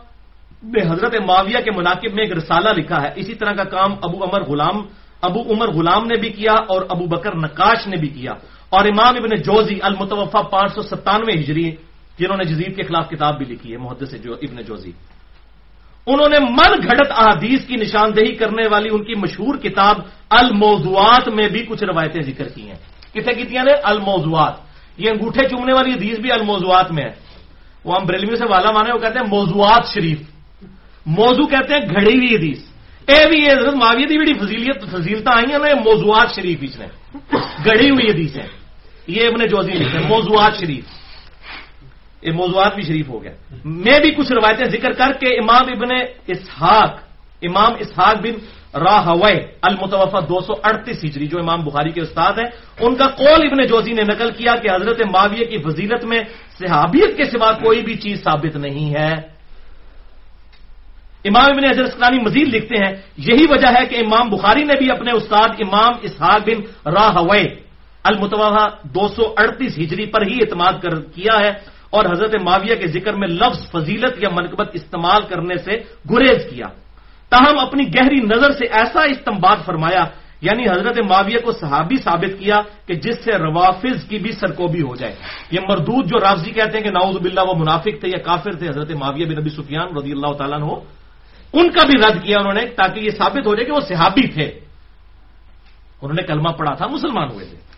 نے حضرت معاویہ کے مناقب میں ایک رسالہ لکھا ہے۔ اسی طرح کا کام ابو عمر غلام، ابو عمر غلام نے بھی کیا اور ابو بکر نقاش نے بھی کیا۔ اور امام ابن جوزی المتوفا پانچ سو ستانوے ہجری جنہوں نے جزید کے خلاف کتاب بھی لکھی ہے، محدث سے جو ابن جوزی۔ انہوں نے من گھڑت احادیث کی نشاندہی کرنے والی ان کی مشہور کتاب الموضوعات میں بھی کچھ روایتیں ذکر کی ہیں۔ کتنے کی نے الموضوعات۔ یہ انگوٹھے چومنے والی حدیث بھی الموضوعات میں ہے۔ وہ ہم بریلوی سے والا مانے وہ کہتے ہیں موضوعات شریف۔ موضوع کہتے ہیں گھڑی ہوئی حدیث۔ اے بھی یہ حضرت معاویہ دی بڑی فضیلیت فضیلتا آئی ہیں نا موضوعات شریف اس نے گڑی ہوئی حدیث ہے یہ ابن جوزی لکھتے ہیں، موضوعات شریف۔ یہ موضوعات بھی شریف ہو گیا میں بھی کچھ روایتیں ذکر کر کے امام ابن اسحاق، امام اسحاق بن راہ المتوفا دو سو اڑتیس ہجری، جو امام بخاری کے استاد ہیں، ان کا قول ابن جوزی نے نقل کیا کہ حضرت معاویہ کی فضیلت میں صحابیت کے سوا کوئی بھی چیز ثابت نہیں ہے۔ امام ابن حضرت اسکلانی مزید لکھتے ہیں، یہی وجہ ہے کہ امام بخاری نے بھی اپنے استاد امام اسحاق بن راہ المتوفا دو سو اڑتیس ہجری پر ہی اعتماد کر، کیا ہے۔ اور حضرت معاویہ کے ذکر میں لفظ فضیلت یا منقبت استعمال کرنے سے گریز کیا۔ تاہم اپنی گہری نظر سے ایسا استمباد فرمایا یعنی حضرت معاویہ کو صحابی ثابت کیا کہ جس سے روافظ کی بھی سرکوبی ہو جائے۔ یہ مردود جو رافضی کہتے ہیں کہ ناؤز باللہ وہ منافق تھے یا کافر تھے، حضرت معاویہ بن نبی سفیان رضی اللہ تعالیٰ ہو ان کا بھی رد کیا انہوں نے تاکہ یہ ثابت ہو جائے کہ وہ صحابی تھے۔ انہوں نے کلمہ پڑھا تھا، مسلمان ہوئے تھے۔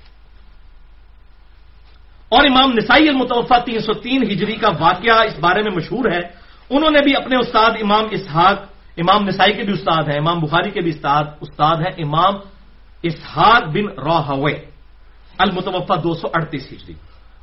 اور امام نسائی المتوفا تین سو تین ہجری کا واقعہ اس بارے میں مشہور ہے۔ انہوں نے بھی اپنے استاد امام اسحاق، امام نسائی کے بھی استاد ہیں، امام بخاری کے بھی استاد استاد ہیں امام اسحاق بن روے المتوفا دو سو اڑتیس ہجری۔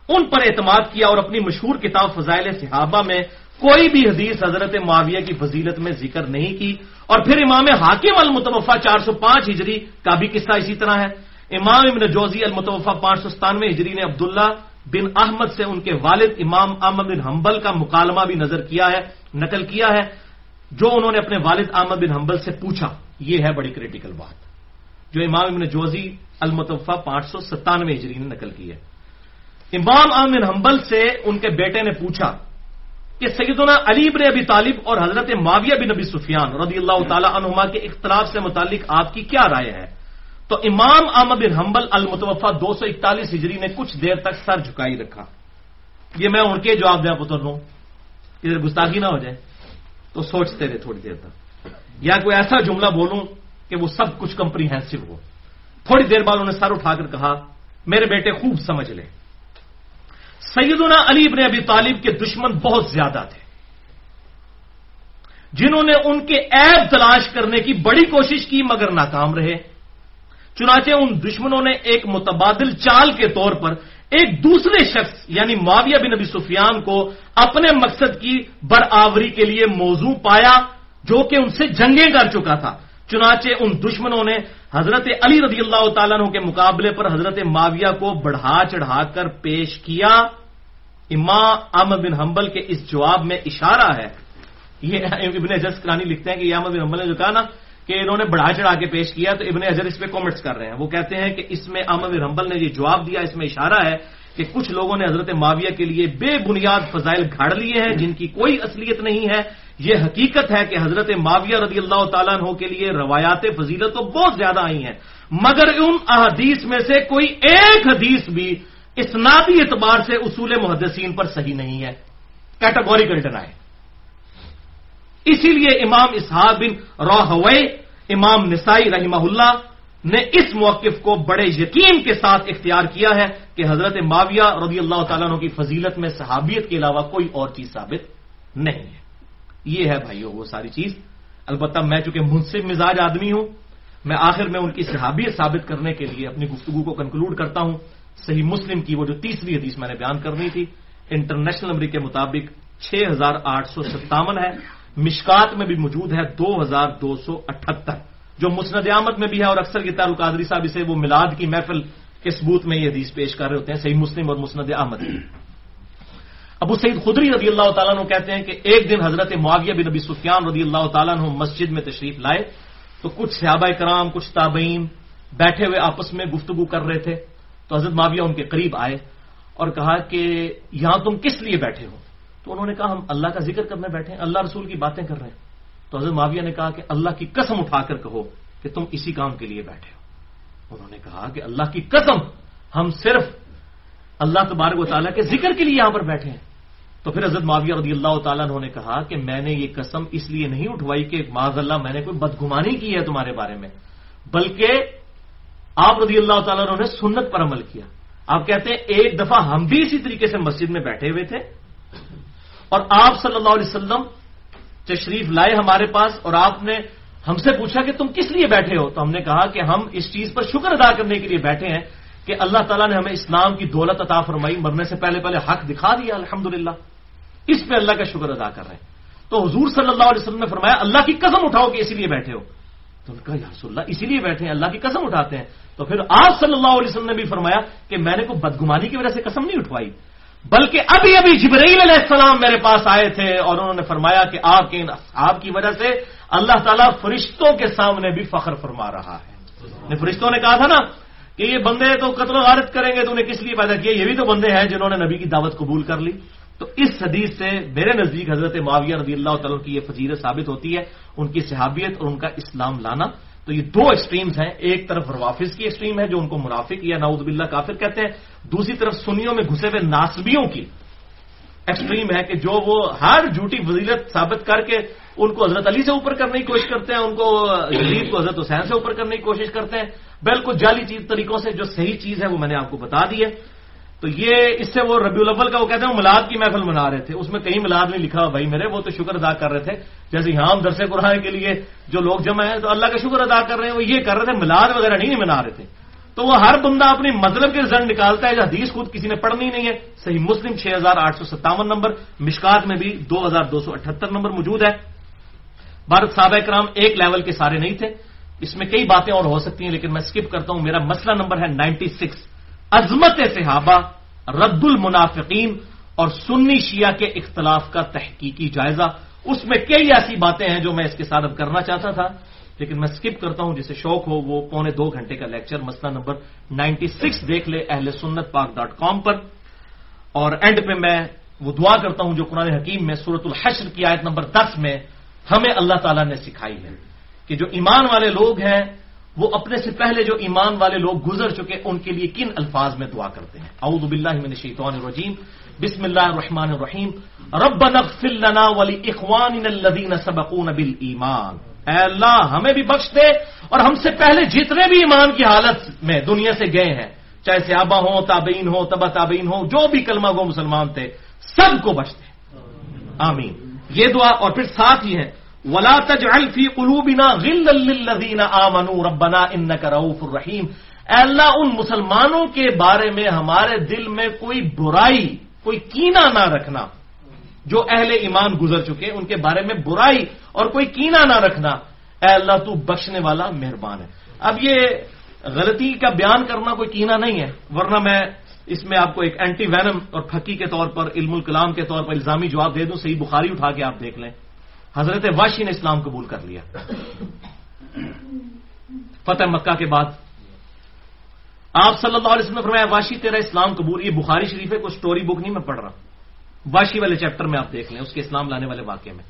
ان پر اعتماد کیا اور اپنی مشہور کتاب فضائل صحابہ میں کوئی بھی حدیث حضرت معاویہ کی فضیلت میں ذکر نہیں کی۔ اور پھر امام حاکم المتوفا چار سو پانچ ہجری کا بھی قصہ اسی طرح ہے۔ امام ابن جوزی المتوفا پانچ سو ستانوے ہجری نے عبداللہ بن احمد سے ان کے والد امام احمد بن حنبل کا مکالمہ بھی نظر کیا ہے، نقل کیا ہے۔ جو انہوں نے اپنے والد احمد بن حنبل سے پوچھا، یہ ہے بڑی کریٹیکل بات۔ جو امام ابن جوزی المتوفا پانچ سو ستانوے ہجری نے نقل کی ہے۔ امام احمد بن حنبل سے ان کے بیٹے نے پوچھا کہ سیدنا علی بن ابی طالب اور حضرت معاویہ بن نبی سفیان رضی اللہ تعالی عنہما کے اختلاف سے متعلق آپ کی کیا رائے ہے؟ تو امام احمد بن حنبل المتوفا دو سو اکتالیس ہجری نے کچھ دیر تک سر جھکائی رکھا۔ یہ میں ان کے جواب دیا پتر لوں۔ ادھر گستاخی نہ ہو جائے۔ تو سوچتے رہے تھوڑی دیر تک۔ یا کوئی ایسا جملہ بولوں کہ وہ سب کچھ کمپریہنسو ہو۔ تھوڑی دیر بعد انہوں نے سر اٹھا کر کہا، میرے بیٹے خوب سمجھ لے سیدنا علی ابن ابی طالب کے دشمن بہت زیادہ تھے۔ جنہوں نے ان کے عیب تلاش کرنے کی بڑی کوشش کی مگر ناکام رہے۔ چنانچہ ان دشمنوں نے ایک متبادل چال کے طور پر ایک دوسرے شخص یعنی معاویہ بن نبی سفیان کو اپنے مقصد کی برآوری کے لیے موضوع پایا، جو کہ ان سے جنگیں کر چکا تھا۔ چنانچہ ان دشمنوں نے حضرت علی رضی اللہ تعالیٰ عنہ کے مقابلے پر حضرت معاویہ کو بڑھا چڑھا کر پیش کیا۔ امام احمد بن حنبل کے اس جواب میں اشارہ ہے۔ یہ ابن جس کرانی لکھتے ہیں کہ یہ احمد بن حنبل نے جو کہا نا کہ انہوں نے بڑھا چڑھا کے پیش کیا تو ابن اجر اس پہ کامنٹس کر رہے ہیں۔ وہ کہتے ہیں کہ اس میں احمد رمبل نے یہ جواب دیا، اس میں اشارہ ہے کہ کچھ لوگوں نے حضرت معاویہ کے لیے بے بنیاد فضائل گھاڑ لیے ہیں جن کی کوئی اصلیت نہیں ہے۔ یہ حقیقت ہے کہ حضرت معاویہ رضی اللہ تعالیٰ عنہ کے لیے روایات فضیلت تو بہت زیادہ آئی ہیں، مگر ان احادیث میں سے کوئی ایک حدیث بھی اسنادی اعتبار سے اصول محدثین پر صحیح نہیں ہے۔ کیٹاگوریکل ڈرائے اسی لیے امام اسحاق بن روحوے امام نسائی رحمہ اللہ نے اس موقف کو بڑے یقین کے ساتھ اختیار کیا ہے کہ حضرت معاویہ رضی اللہ تعالیٰ عنہ کی فضیلت میں صحابیت کے علاوہ کوئی اور چیز ثابت نہیں ہے۔ یہ ہے بھائیو وہ ساری چیز۔ البتہ میں چونکہ منصف مزاج آدمی ہوں، میں آخر میں ان کی صحابیت ثابت کرنے کے لیے اپنی گفتگو کو کنکلوڈ کرتا ہوں۔ صحیح مسلم کی وہ جو تیسری حدیث میں نے بیان کرنی تھی، انٹرنیشنل نمبر کے مطابق چھ ہزار آٹھ سو ستاون ہے۔ مشکات میں بھی موجود ہے دو ہزار دو سو اٹھہتر جو مسند احمد میں بھی ہے اور اکثر کی تعلق قادری صاحب اسے وہ میلاد کی محفل کے ثبوت میں یہ حدیث پیش کر رہے ہوتے ہیں، صحیح مسلم اور مسند احمد ابو سعید خدری رضی اللہ تعالیٰ عنہ کہتے ہیں کہ ایک دن حضرت معاویہ بن نبی سفیان رضی اللہ تعالیٰ عنہ مسجد میں تشریف لائے تو کچھ صحابہ کرام، کچھ تابعین بیٹھے ہوئے آپس میں گفتگو کر رہے تھے۔ تو حضرت معاویہ ان کے قریب آئے اور کہا کہ یہاں تم کس لیے بیٹھے ہو؟ تو انہوں نے کہا ہم اللہ کا ذکر کرنے بیٹھے ہیں، اللہ رسول کی باتیں کر رہے ہیں۔ تو حضرت معاویہ نے کہا کہ اللہ کی قسم اٹھا کر کہو کہ تم اسی کام کے لیے بیٹھے ہو۔ انہوں نے کہا کہ اللہ کی قسم ہم صرف اللہ تبارک و تعالیٰ کے ذکر کے لیے یہاں پر بیٹھے ہیں۔ تو پھر حضرت معاویہ رضی اللہ تعالیٰ نے کہا کہ میں نے یہ قسم اس لیے نہیں اٹھوائی کہ معذ اللہ میں نے کوئی بدگمانی کی ہے تمہارے بارے میں، بلکہ آپ رضی اللہ تعالیٰ نے سنت پر عمل کیا۔ آپ کہتے ہیں ایک دفعہ ہم بھی اسی طریقے سے مسجد میں بیٹھے ہوئے تھے اور آپ صلی اللہ علیہ وسلم تشریف لائے ہمارے پاس اور آپ نے ہم سے پوچھا کہ تم کس لیے بیٹھے ہو؟ تو ہم نے کہا کہ ہم اس چیز پر شکر ادا کرنے کے لیے بیٹھے ہیں کہ اللہ تعالیٰ نے ہمیں اسلام کی دولت عطا فرمائی، مرنے سے پہلے پہلے حق دکھا دیا الحمد اس پہ اللہ کا شکر ادا کر رہے ہیں۔ تو حضور صلی اللہ علیہ وسلم نے فرمایا، اللہ کی قسم اٹھاؤ کہ اسی لیے بیٹھے ہو۔ تو ان کا یا رسول اللہ، اسی لیے بیٹھے ہیں، اللہ کی قسم اٹھاتے ہیں۔ تو پھر آپ صلی اللہ علیہ وسلم نے بھی فرمایا کہ میں نے کوئی بدگمانی کی وجہ سے قسم نہیں اٹھوائی۔ بلکہ ابھی ابھی جبرائیل علیہ السلام میرے پاس آئے تھے اور انہوں نے فرمایا کہ آپ کے آپ کی وجہ سے اللہ تعالیٰ فرشتوں کے سامنے بھی فخر فرما رہا ہے۔ فرشتوں نے کہا تھا نا کہ یہ بندے تو قتل و غارت کریں گے تو انہیں کس لیے پیدا کیا؟ یہ بھی تو بندے ہیں جنہوں نے نبی کی دعوت قبول کر لی۔ تو اس حدیث سے میرے نزدیک حضرت معاویہ رضی اللہ تعالیٰ کی یہ فضیرت ثابت ہوتی ہے، ان کی صحابیت اور ان کا اسلام لانا۔ تو یہ دو ایکسٹریمز ہیں، ایک طرف روافظ کی ایکسٹریم ہے جو ان کو منافق یا ناؤز باللہ کافر کہتے ہیں دوسری طرف سنیوں میں گھسے ہوئے ناسبیوں کی ایکسٹریم ہے کہ جو وہ ہر جھوٹی فضیلت ثابت کر کے ان کو حضرت علی سے اوپر کرنے کی کوشش کرتے ہیں، ان کو جدید کو حضرت حسین سے اوپر کرنے کی کوشش کرتے ہیں۔ بالکل جعلی چیز طریقوں سے جو صحیح چیز ہے وہ میں نے آپ کو بتا دی ہے۔ تو یہ اس سے وہ ربیع الاول کا وہ کہتے ہیں ملاد کی محفل منا رہے تھے۔ اس میں کہیں ملاد نہیں لکھا بھائی میرے، وہ تو شکر ادا کر رہے تھے۔ جیسے یہاں ہم درس قرآن کے لیے جو لوگ جمع ہیں، تو اللہ کا شکر ادا کر رہے ہیں، وہ یہ کر رہے تھے، ملاد وغیرہ نہیں منا رہے تھے۔ تو وہ ہر بندہ اپنی مطلب کے رزلٹ نکالتا ہے جو حدیث خود کسی نے پڑھنی نہیں ہے۔ صحیح مسلم چھ ہزار آٹھ سو ستاون نمبر، مشکات میں بھی دو ہزار دو سو اٹھہتر نمبر موجود ہے۔ بھارت صحابہ کرام ایک لیول کے سارے نہیں تھے۔ اس میں کئی باتیں اور ہو سکتی ہیں، لیکن میں اسکپ کرتا ہوں۔ میرا مسئلہ نمبر ہے نائنٹی سکس۔ عظمت صحابہ، رد المنافقین اور سنی شیعہ کے اختلاف کا تحقیقی جائزہ۔ اس میں کئی ایسی باتیں ہیں جو میں اس کے ساتھ اب کرنا چاہتا تھا۔ لیکن میں اسکپ کرتا ہوں، جسے شوق ہو، وہ پونے دو گھنٹے کا لیکچر مسئلہ نمبر نائنٹی سکس دیکھ لے اہل سنت پاک ڈاٹ کام پر۔ اور اینڈ پہ میں وہ دعا کرتا ہوں جو قرآن حکیم میں سورت الحشر کی آیت نمبر دس میں ہمیں اللہ تعالیٰ نے سکھائی ہے کہ جو ایمان والے لوگ ہیں، وہ اپنے سے پہلے جو ایمان والے لوگ گزر چکے، ان کے لیے کن الفاظ میں دعا کرتے ہیں؟ اعوذ باللہ من الشیطان الرجیم۔ بسم اللہ الرحمن الرحیم۔ ربنا اغفر لنا ولاخواننا الذين سبقونا بالایمان۔ اے اللہ، ہمیں بھی بخش دے اور ہم سے پہلے جتنے بھی ایمان کی حالت میں دنیا سے گئے ہیں، چاہے صحابہ ہوں، تابعین ہو تبا تابعین ہو جو بھی کلمہ گو مسلمان تھے، سب کو بخش دے۔ آمین۔ یہ دعا اور پھر ساتھ ہی ہے، ولا تجعل في قلوبنا غلا للذين امنوا ربنا انك رؤوف الرحیم اے اللہ، ان مسلمانوں کے بارے میں ہمارے دل میں کوئی برائی، کوئی کینا نہ رکھنا۔ جو اہل ایمان گزر چکے ان کے بارے میں برائی اور کوئی کینا نہ رکھنا۔ اے اللہ، تو بخشنے والا مہربان ہے۔ اب یہ غلطی کا بیان کرنا کوئی کینا نہیں ہے، ورنہ میں اس میں آپ کو ایک اینٹی وینم اور پھکی کے طور پر، علم الکلام کے طور پر الزامی جواب دے دوں، صحیح بخاری اٹھا کے آپ دیکھ لیں۔ حضرت واشی نے اسلام قبول کر لیا۔ فتح مکہ کے بعد۔ آپ صلی اللہ علیہ وسلم نے فرمایا واشی تیرا اسلام قبول، یہ بخاری شریف ہے، کوئی سٹوری بک نہیں، میں پڑھ رہا واشی والے چیپٹر میں آپ دیکھ لیں، اس کے اسلام لانے والے واقعے میں۔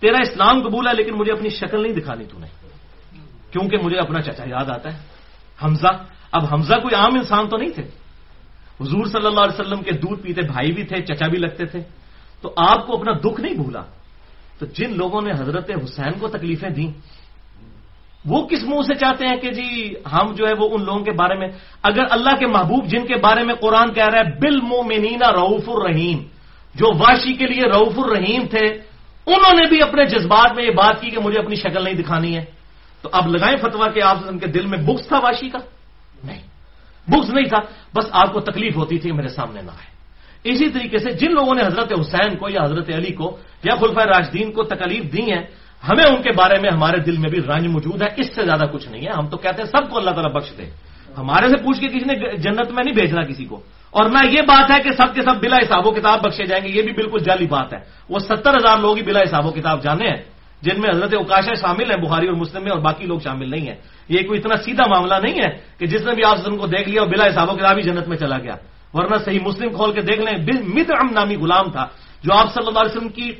تیرا اسلام قبول ہے، لیکن مجھے اپنی شکل نہیں دکھانی تو نے۔ کیونکہ مجھے اپنا چچا یاد آتا ہے، حمزہ۔ اب حمزہ کوئی عام انسان تو نہیں تھے۔ حضور صلی اللہ علیہ وسلم کے دودھ پیتے بھائی بھی تھے، چچا بھی لگتے تھے۔ تو آپ کو اپنا دکھ نہیں بھولا۔ تو جن لوگوں نے حضرت حسین کو تکلیفیں دیں وہ کس منہ سے چاہتے ہیں کہ جی ہم جو ہے وہ ان لوگوں کے بارے میں، اگر اللہ کے محبوب جن کے بارے میں قرآن کہہ رہا ہے بل مومنینا رعف الرحیم، جو واشی کے لیے رعف الرحیم تھے، انہوں نے بھی اپنے جذبات میں یہ بات کی کہ مجھے اپنی شکل نہیں دکھانی ہے۔ تو اب لگائیں فتوا کہ آپ ان کے دل میں بکس تھا واشی کا؟ نہیں، بکس نہیں تھا۔ بس آپ کو تکلیف ہوتی تھی، میرے سامنے نہ آئے۔ اسی طریقے سے جن لوگوں نے حضرت حسین کو یا حضرت علی کو یا خلفۂ راجدین کو تکلیف دی ہیں ہمیں ان کے بارے میں ہمارے دل میں بھی رنج موجود ہے، اس سے زیادہ کچھ نہیں ہے۔ ہم تو کہتے ہیں سب کو اللہ تعالیٰ بخش دے۔ ہمارے سے پوچھ کے کسی نے جنت میں نہیں بھیجنا کسی کو۔ اور نہ یہ بات ہے کہ سب کے سب بلا حساب و کتاب بخشے جائیں گے، یہ بھی بالکل جعلی بات ہے۔ وہ ستر ہزار لوگ ہی بلا حساب و کتاب جانے ہیں، جن میں حضرت اوکاشا شامل ہیں، بخاری اور مسلم میں، اور باقی لوگ شامل نہیں ہیں۔ یہ کوئی اتنا سیدھا معاملہ نہیں ہے کہ جس نے بھی آپ کو دیکھ لیا اور بلا حساب و کتاب ہی جنت میں چلا گیا۔ ورنہ صحیح مسلم کھول کے دیکھ لیں مد ام نامی غلام تھا، جو آپ صلی اللہ علیہ وسلم کی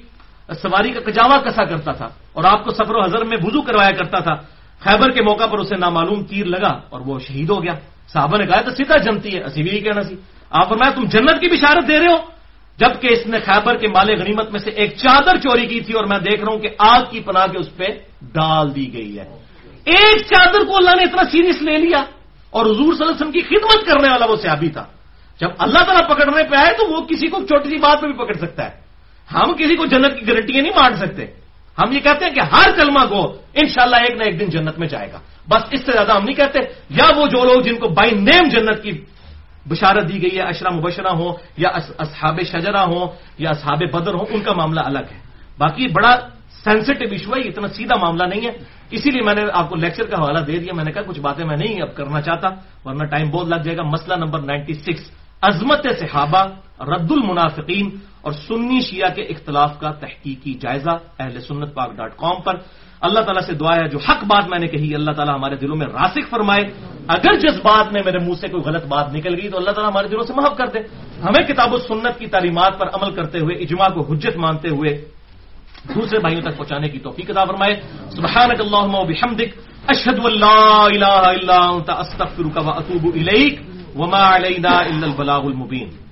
سواری کا کجاوا کسا کرتا تھا اور آپ کو سفر و حضر میں وضو کروایا کرتا تھا خیبر کے موقع پر اسے نامعلوم تیر لگا اور وہ شہید ہو گیا۔ صحابہ نے کہا تو سیدھا جنتی ہے، اسی بھی یہی کہنا سی۔ آپ فرمایا، تم جنت کی بشارت دے رہے ہو؟ جبکہ اس نے خیبر کے مال غنیمت میں سے ایک چادر چوری کی تھی اور میں دیکھ رہا ہوں کہ آگ کی پناہ کے اس پہ ڈال دی گئی ہے۔ ایک چادر کو اللہ نے اتنا سیریس لے لیا اور حضور صلی اللہ علیہ وسلم کی خدمت کرنے والا وہ سیابی تھا۔ جب اللہ تعالیٰ پکڑنے پہ آئے تو وہ کسی کو چھوٹی سی بات پہ بھی پکڑ سکتا ہے۔ ہم کسی کو جنت کی گارنٹیاں نہیں مانگ سکتے۔ ہم یہ کہتے ہیں کہ ہر کلمہ کو انشاءاللہ ایک نہ ایک دن جنت میں جائے گا۔ بس اس سے زیادہ ہم نہیں کہتے۔ یا وہ جو لوگ جن کو بائی نیم جنت کی بشارت دی گئی ہے، اشرا مبشرہ ہو یا اصحاب شجرا ہو یا اصحاب بدر ہو ان کا معاملہ الگ ہے۔ باقی بڑا سینسٹو ایشو ہے اتنا سیدھا معاملہ نہیں ہے۔ اسی لیے میں نے آپ کو لیکچر کا حوالہ دے دیا۔ میں نے کہا کچھ باتیں میں نہیں اب کرنا چاہتا، ورنہ ٹائم بہت لگ جائے گا۔ مسئلہ نمبر نائنٹی سکس عظمت صحابہ رد المنافقین اور سنی شیعہ کے اختلاف کا تحقیقی جائزہ اہل سنت پاک ڈاٹ کام پر۔ اللہ تعالیٰ سے دعا ہے، جو حق بات میں نے کہی، اللہ تعالیٰ ہمارے دلوں میں راسک فرمائے۔ اگر جس بات میں میرے منہ سے کوئی غلط بات نکل گئی تو اللہ تعالیٰ ہمارے دلوں سے محف کر دے۔ ہمیں کتاب و سنت کی تعلیمات پر عمل کرتے ہوئے، اجماع کو حجت مانتے ہوئے دوسرے بھائیوں تک پہنچانے کی توفیق عطا فرمائے۔ سبحانك اللهم وبحمدك اشهد ان لا اله الا انت استغفرك واتوب اليك وما علينا الا البلاغ المبين